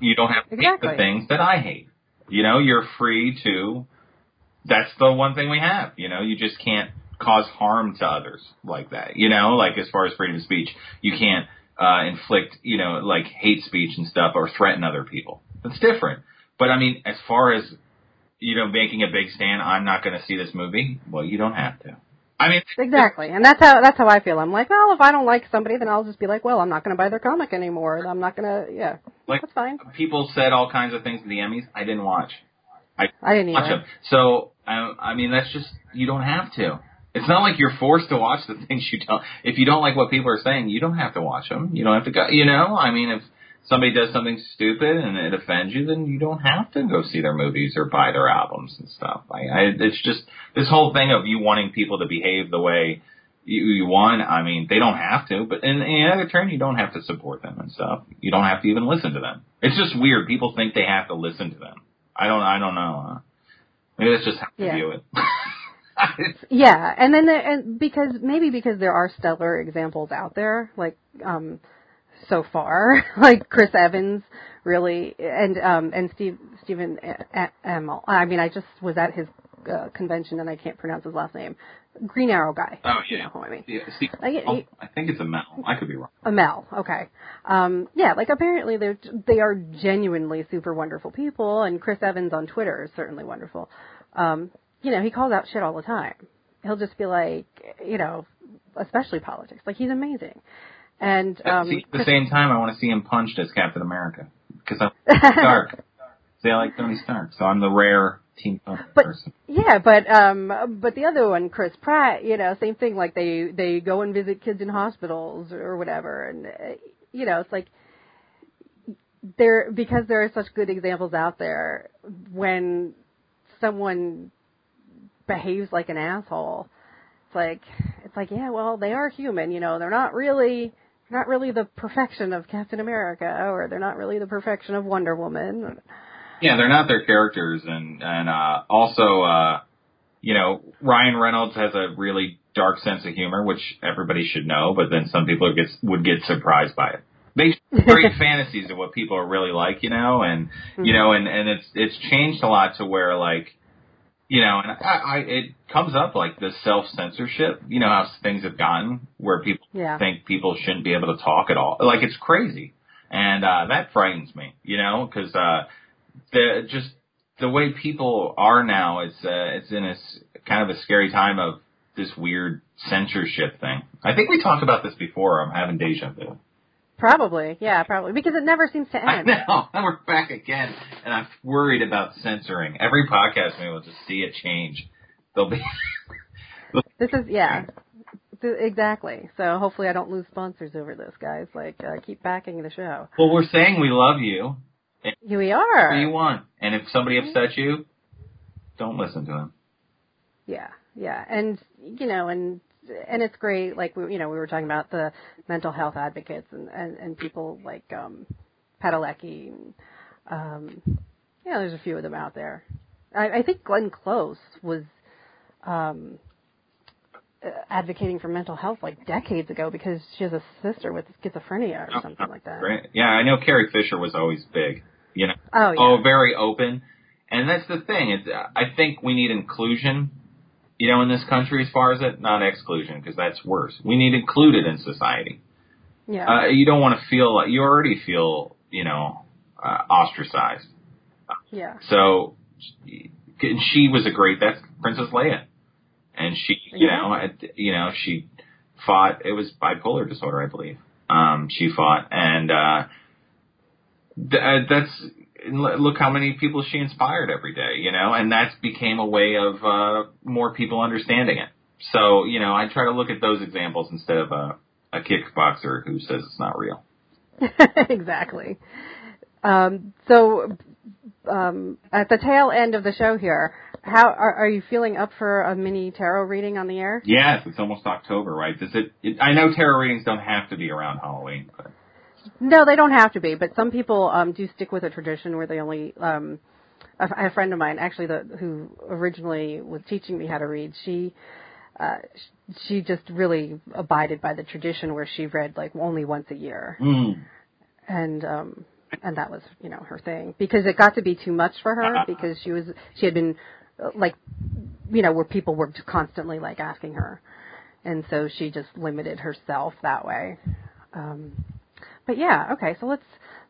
You don't have to hate the things that I hate. You know, you're free to. That's the one thing we have. You know, you just can't cause harm to others like that. You know, like as far as freedom of speech, you can't uh, inflict, you know, like hate speech and stuff or threaten other people. That's different. But I mean, as far as you know, making a big stand, I'm not going to see this movie. Well, you don't have to. I mean, Exactly, and that's how that's how I feel. I'm like, well, if I don't like somebody, then I'll just be like, well, I'm not going to buy their comic anymore. I'm not going to, yeah, Like- that's fine. people said all kinds of things at the Emmys. I didn't watch. I didn't Watch either. them. So I, I mean, that's just you don't have to. It's not like you're forced to watch the things you don't. If you don't like what people are saying, you don't have to watch them. You don't have to go. You know, I mean, if somebody does something stupid and it offends you, then you don't have to go see their movies or buy their albums and stuff. I, I it's just this whole thing of you wanting people to behave the way you, you want. I mean, they don't have to, but in, in other turn, you don't have to support them and stuff. You don't have to even listen to them. It's just weird. People think they have to listen to them. I don't. I don't know. Uh, maybe that's just how I Yeah. view it. Yeah, and then there, and because maybe because there are stellar examples out there, like um, so far, like Chris Evans, really, and um, and Steve Stephen Amell. I mean, I just was at his uh, convention and I can't pronounce his last name. Green Arrow guy. oh You yeah. know who I mean. Yeah, get- oh, I think it's a Mel. I could be wrong. Amel, okay. Um, yeah, like apparently they they are genuinely super wonderful people, and Chris Evans on Twitter is certainly wonderful. Um, you know, he calls out shit all the time. He'll just be like, you know, especially politics. Like he's amazing. And um, see, at the same time, I want to see him punched as Captain America because I'm Stark. see, I like Tony Stark, so I'm the rare Team Tony But- person. Yeah, but um but the other one, Chris Pratt, you know, same thing. Like they they go and visit kids in hospitals or whatever, and uh, you know, it's like there because there are such good examples out there. When someone behaves like an asshole, it's like it's like yeah, well, they are human. You know, they're not really not really the perfection of Captain America, or they're not really the perfection of Wonder Woman. Yeah, they're not their characters, and and uh, also, uh, you know, Ryan Reynolds has a really dark sense of humor, which everybody should know. But then some people get would get surprised by it. They create fantasies of what people are really like, you know, and you know, and and it's it's changed a lot to where like, you know, and I, I it comes up like the self censorship, you know, how things have gotten where people Yeah. think people shouldn't be able to talk at all, like it's crazy, and uh, that frightens me, you know, because uh, the just the way people are now, it's uh, it's in a s- kind of a scary time of this weird censorship thing. I think we talked about this before. I'm having deja vu. Probably, yeah, probably because it never seems to I end. know. And we're back again, and I'm worried about censoring. Every podcast, we'll just see it change. They'll be. This is yeah, exactly. So hopefully I don't lose sponsors over this, guys. Like uh, keep backing the show. well, we're saying we love you. Here we What do you are. want? And if somebody upsets you, don't listen to them. Yeah, yeah, and you know, and and it's great. Like we, you know, we were talking about the mental health advocates and and, and people like um, Padalecki. And, um, yeah, there's a few of them out there. I, I think Glenn Close was um, uh, advocating for mental health like decades ago because she has a sister with schizophrenia or something like that. Great. Yeah, I know Carrie Fisher was always big. You know. Oh yeah. Oh, very open. And that's the thing. It's, I think we need inclusion. You know, in this country as far as it, not exclusion, because that's worse. We need included in society. Yeah. Uh, you don't want to feel like you already feel, you know, uh, ostracized. yeah. So and she was a great that's Princess Leia, and she, you Yeah. know, at- you know, she fought. It was bipolar disorder, I believe. Um, she fought, and uh, th- uh, that's look how many people she inspired every day, you know, and that became a way of uh, more people understanding it. So, you know, I try to look at those examples instead of a, a kickboxer who says it's not real. exactly. Um, so, um, at the tail end of the show here, how are, are you feeling up for a mini tarot reading on the air? Yes, it's almost October, right? Does it, it? I know tarot readings don't have to be around Halloween, but No, they don't have to be, but some people um, do stick with a tradition where they only. Um, a, a friend of mine, actually, the, who originally was teaching me how to read, she uh, she just really abided by the tradition where she read like only once a year, mm, and um, and that was you know her thing because it got to be too much for her because she was she had been uh, like you know where people were constantly like asking her, and so she just limited herself that way. Um, but yeah, okay. So let's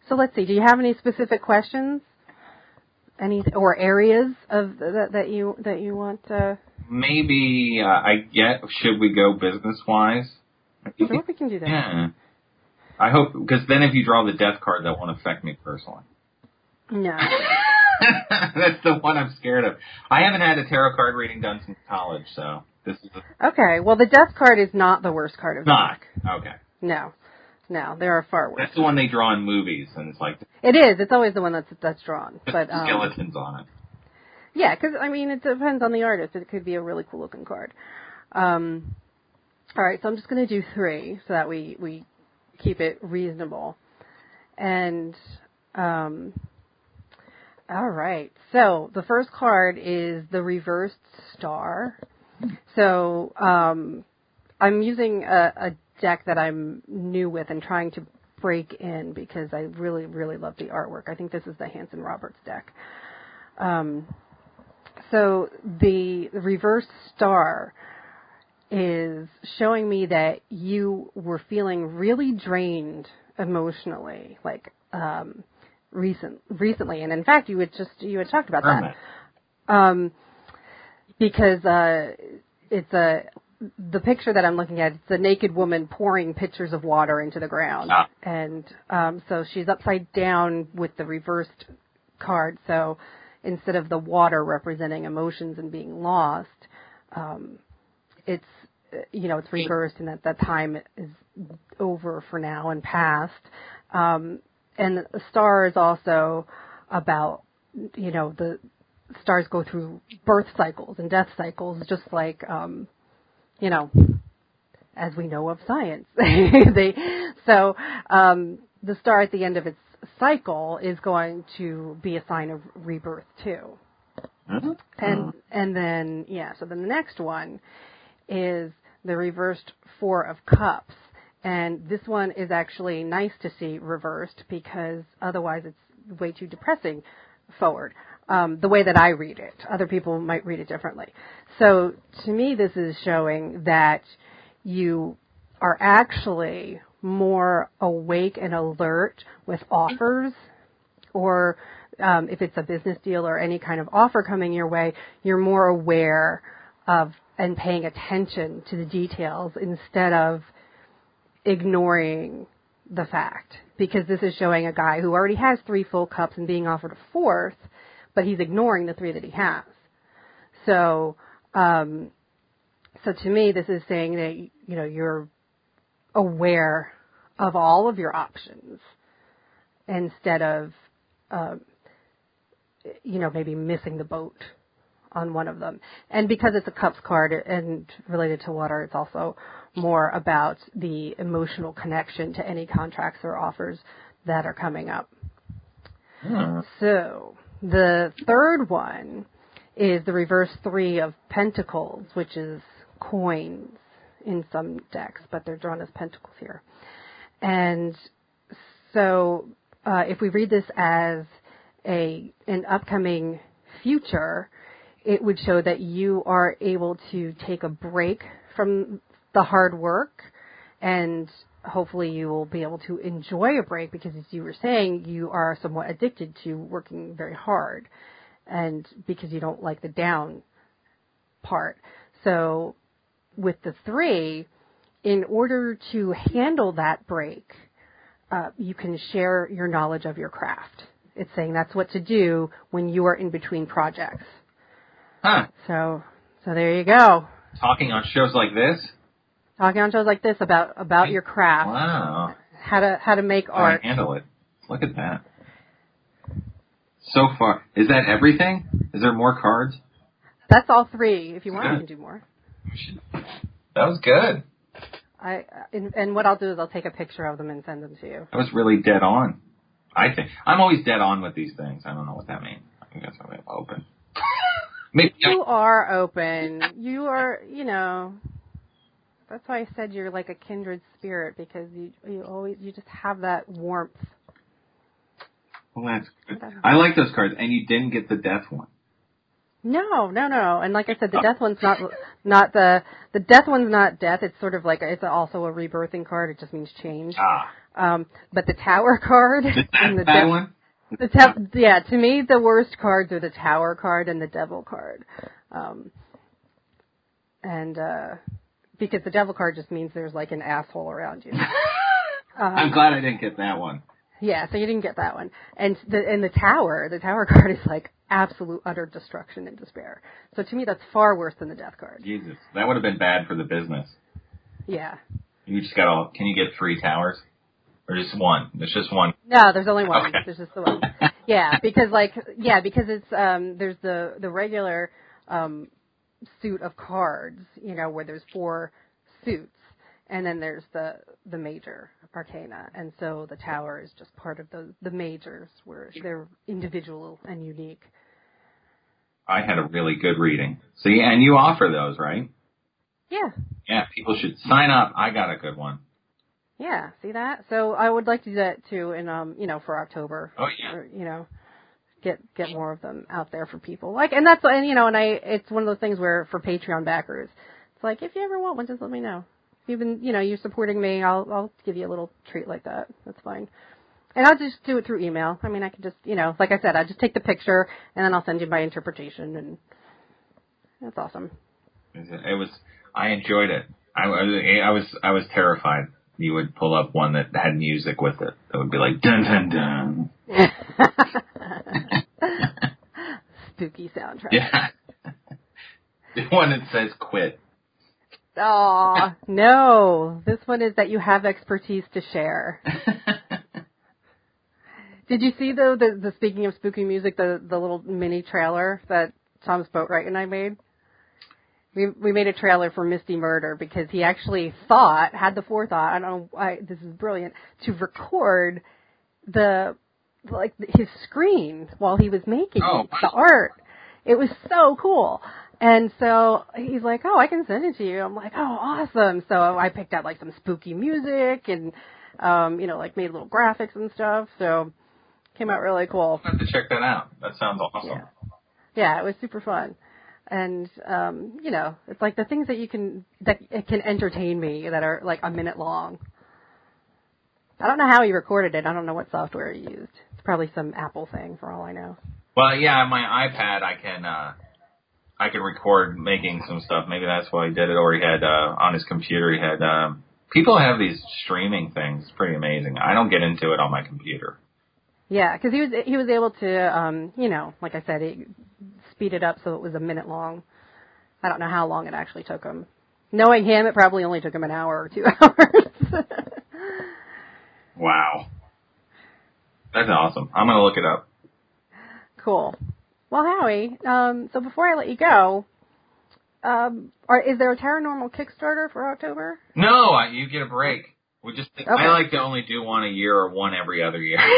so let's see. Do you have any specific questions? Any or areas of that that you that you want to? maybe uh, I get. Should we go business wise? Sure, we can do that. Yeah. I hope because then if you draw the death card, that won't affect me personally. No. That's the one I'm scared of. I haven't had a tarot card reading done since college, so this is a, Okay. Well, the death card is not the worst card of the not deck. okay. No. No, there are far worse. That's the one they draw in movies, and it's like It is. It's always the one that's that's drawn. But um, skeletons on it. yeah, because I mean, it depends on the artist. It could be a really cool looking card. Um, all right, so I'm just going to do three so that we we keep it reasonable. And um, all right, so the first card is the reversed star. So um, I'm using a, a deck that I'm new with and trying to break in because I really really love the artwork. I think this is the Hanson Roberts deck. Um, so the, reverse star is showing me that you were feeling really drained emotionally, like um, recent recently, and in fact, you had just you had talked about that um, because uh, it's a the picture that I'm looking at. It's a naked woman pouring pitchers of water into the ground, Ah. and um, so she's upside down with the reversed card. So instead of the water representing emotions and being lost, um, it's you know it's reversed, and that that time is over for now and past. Um, and the star is also about you know the stars go through birth cycles and death cycles, just like um, you know as we know of science. they so um, the star at the end of its cycle is going to be a sign of rebirth too. Mhm. And and then yeah, so then the next one is the reversed four of cups. And this one is actually nice to see reversed because otherwise it's way too depressing forward. Um, the way that I read it, other people might read it differently. So to me, this is showing that you are actually more awake and alert with offers or um, if it's a business deal or any kind of offer coming your way, you're more aware of and paying attention to the details instead of ignoring the fact. Because this is showing a guy who already has three full cups and being offered a fourth, but he's ignoring the three that he has. So, um, so to me, this is saying that you know you're aware of all of your options instead of um, you know maybe missing the boat on one of them. And because it's a cups card and related to water, it's also more about the emotional connection to any contracts or offers that are coming up. Hmm. So the third one is the reverse three of pentacles, which is coins in some decks, but they're drawn as pentacles here. And so uh, if we read this as a an upcoming future, it would show that you are able to take a break from the hard work and hopefully you will be able to enjoy a break because as you were saying you are somewhat addicted to working very hard and because you don't like the down part so with the three in order to handle that break uh, you can share your knowledge of your craft it's saying that's what to do when you are in between projects Huh. so so there you go Talking on shows like this? Talking on shows like this about about your craft Wow. how to how to make How I handle it. Look at that. So far, is that everything? Is there more cards? That's all three. If you want, you can do more. That was good. I and, and what I'll do is I'll take a picture of them and send them to you. That was really dead on. I think I'm always dead on with these things. I don't know what that means. I guess I'm open. Maybe You are open. You are, you know. That's why I said you're like a kindred spirit because you you always you just have that warmth. well, that's good. I like those cards, and you didn't get the death one. No, no, no. And like I said, the death one's not not the the death one's not death. It's sort of like it's also a rebirthing card. It just means change. Ah, Um, but the tower card is and the death- one? The te- yeah, to me the worst cards are the tower card and the devil card. Um, and uh because the devil card just means there's like an asshole around you. I'm Um, glad I didn't get that one. yeah, so you didn't get that one. And the and the tower, the tower card is like absolute utter destruction and despair. So to me that's far worse than the death card. Jesus, that would have been bad for the business. Yeah. You just got all. Can you get three towers, or just one? There's just one. No, there's only one. Okay. There's just the one. Yeah, because like yeah, because it's um there's the the regular um suit of cards, you know, where there's four suits, and then there's the the major arcana, and so the tower is just part of the the majors, where they're individual and unique. I had a really good reading. See, and you offer those, right? Yeah, Yeah, people should sign up. I got a good one. yeah. See that? So I would like to do that too, in um you know for October. Oh yeah. or, you know, get get more of them out there for people. Like, and that's and you know, and I it's one of those things where for Patreon backers, it's like if you ever want one, just let me know. If you've been, you know, you're supporting me, I'll I'll give you a little treat like that. That's fine. And I'll just do it through email. I mean, I can just, you know, like I said, I just take the picture and then I'll send you my interpretation, and that's awesome. It was. I enjoyed it. I, was- I was. I was terrified. You would pull up one that had music with it. That would be like dun dun dun. Spooky soundtrack. Yeah. the one that says quit. Aw, no. This one is that you have expertise to share. Did you see though the, the speaking of spooky music, the the little mini trailer that Thomas Boatwright and I made? We we made a trailer for Misty Murder because he actually thought had the forethought. I don't know why this is brilliant to record the like his screen while he was making Oh, the art. It was so cool. And so he's like, "Oh, I can send it to you." I'm like, "Oh, awesome!" So I picked out like some spooky music and, um, you know, like made little graphics and stuff. So came out really cool. I have to check that out. That sounds awesome. Yeah. Yeah, it was super fun. And um, you know, it's like the things that you can that it can entertain me that are like a minute long. I don't know how he recorded it. I don't know what software he used. Probably some Apple thing for all I know. Well, yeah, on my iPad I can uh I can record making some stuff. Maybe that's why he did it or he had uh on his computer he had um people have these streaming things. It's pretty amazing. I don't get into it on my computer. Yeah, because he was he was able to, um, you know, like I said, he speed it up so it was a minute long. I don't know how long it actually took him. Knowing him, it probably only took him an hour or two hours. Wow. That's awesome. I'm gonna look it up. cool. Well, Howie, um, so before I let you go, um, are, is there a Tara Normal Kickstarter for October? No, I, you get a break. We just Okay. I like to only do one a year or one every other year.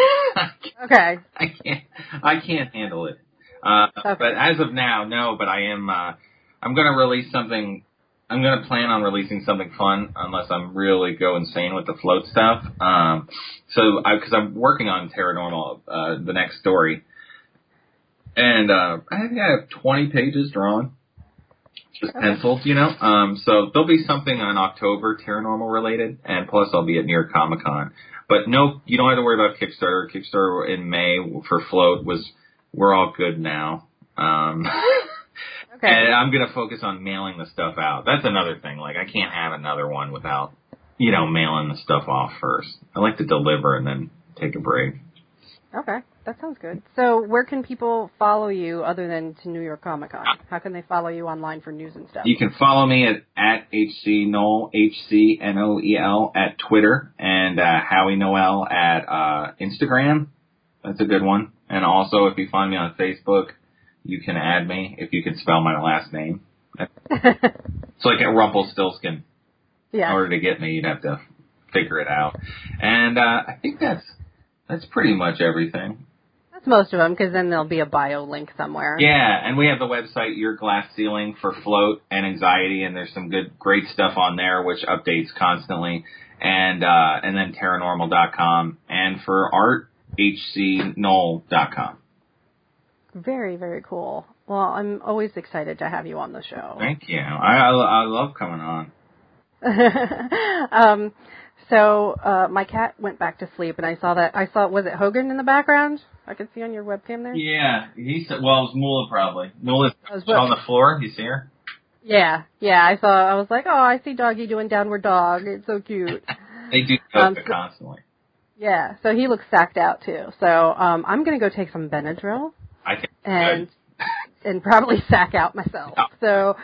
Okay. I can't I can't handle it. Uh, Okay. But as of now, no. But I am. Uh, I'm going to release something. I'm to plan on releasing something fun, unless I'm really go insane with the float stuff. Um, so I because I'm working on Tara Normal, uh, the next story, and uh, I think I have 20 pages drawn, just penciled, you know. Um, so there'll be something on October Tara Normal related, and plus I'll be at New York Comic Con. But no, you don't have to worry about Kickstarter. Kickstarter in May for Float was we're all good now. Um, Okay. and I'm gonna focus on mailing the stuff out. That's another thing. Like I can't have another one without, you know, mailing the stuff off first. I like to deliver and then take a break. Okay, that sounds good. So, where can people follow you other than to New York Comic Con? How can they follow you online for news and stuff? You can follow me at, at HC Noel, H-C-N-O-E-L at Twitter and, uh, Howie Noel at, uh, Instagram. That's a good one. And also if you find me on Facebook, you can add me if you can spell my last name. It's like a Rumpelstiltskin. In yeah. In order to get me, you'd have to figure it out. And, uh, I think that's, that's pretty much everything. That's most of them, because then there'll be a bio link somewhere. Yeah, and we have the website Your Glass Ceiling for float and anxiety, and there's some good, great stuff on there which updates constantly. And uh, and then TaraNormal.com, and for art, HCNoel.com. Very, very cool. Well, I'm always excited to have you on the show. Thank you. I I, I love coming on. um, so uh, my cat went back to sleep, and I saw that. I saw was it Hogan in the background? I could see on your webcam there. Yeah, he said. Well, it was Mula probably. Mula's was on the floor. You see her? Yeah, yeah. I saw. I was like, oh, I see Doggy doing downward dog. It's so cute. They do Um, so- constantly. yeah. So he looks sacked out too. So um, I'm gonna go take some Benadryl I think. and and probably sack out myself. Oh. So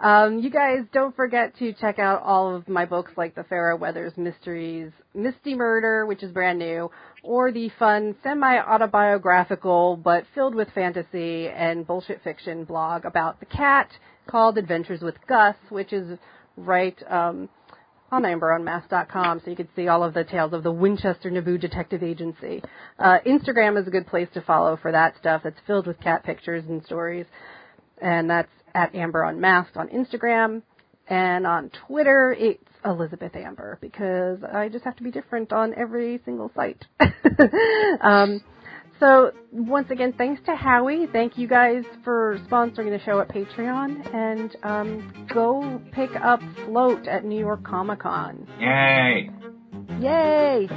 um, you guys don't forget to check out all of my books like the Farrah Weathers Mysteries, Misty Murder, which is brand new, or the fun semi-autobiographical but filled with fantasy and bullshit fiction blog about the cat called Adventures with Gus, which is right um, on amberunmasked.com so you can see all of the tales of the Winchester Naboo Detective Agency. Uh, Instagram is a good place to follow for that stuff. It's filled with cat pictures and stories. And that's at Amber Unmasked on Instagram. And on Twitter, it's Elizabeth Amber because I just have to be different on every single site. um, so once again, thanks to Howie. Thank you guys for sponsoring the show at Patreon. And um, go pick up Float at New York Comic Con. Yay! Yay!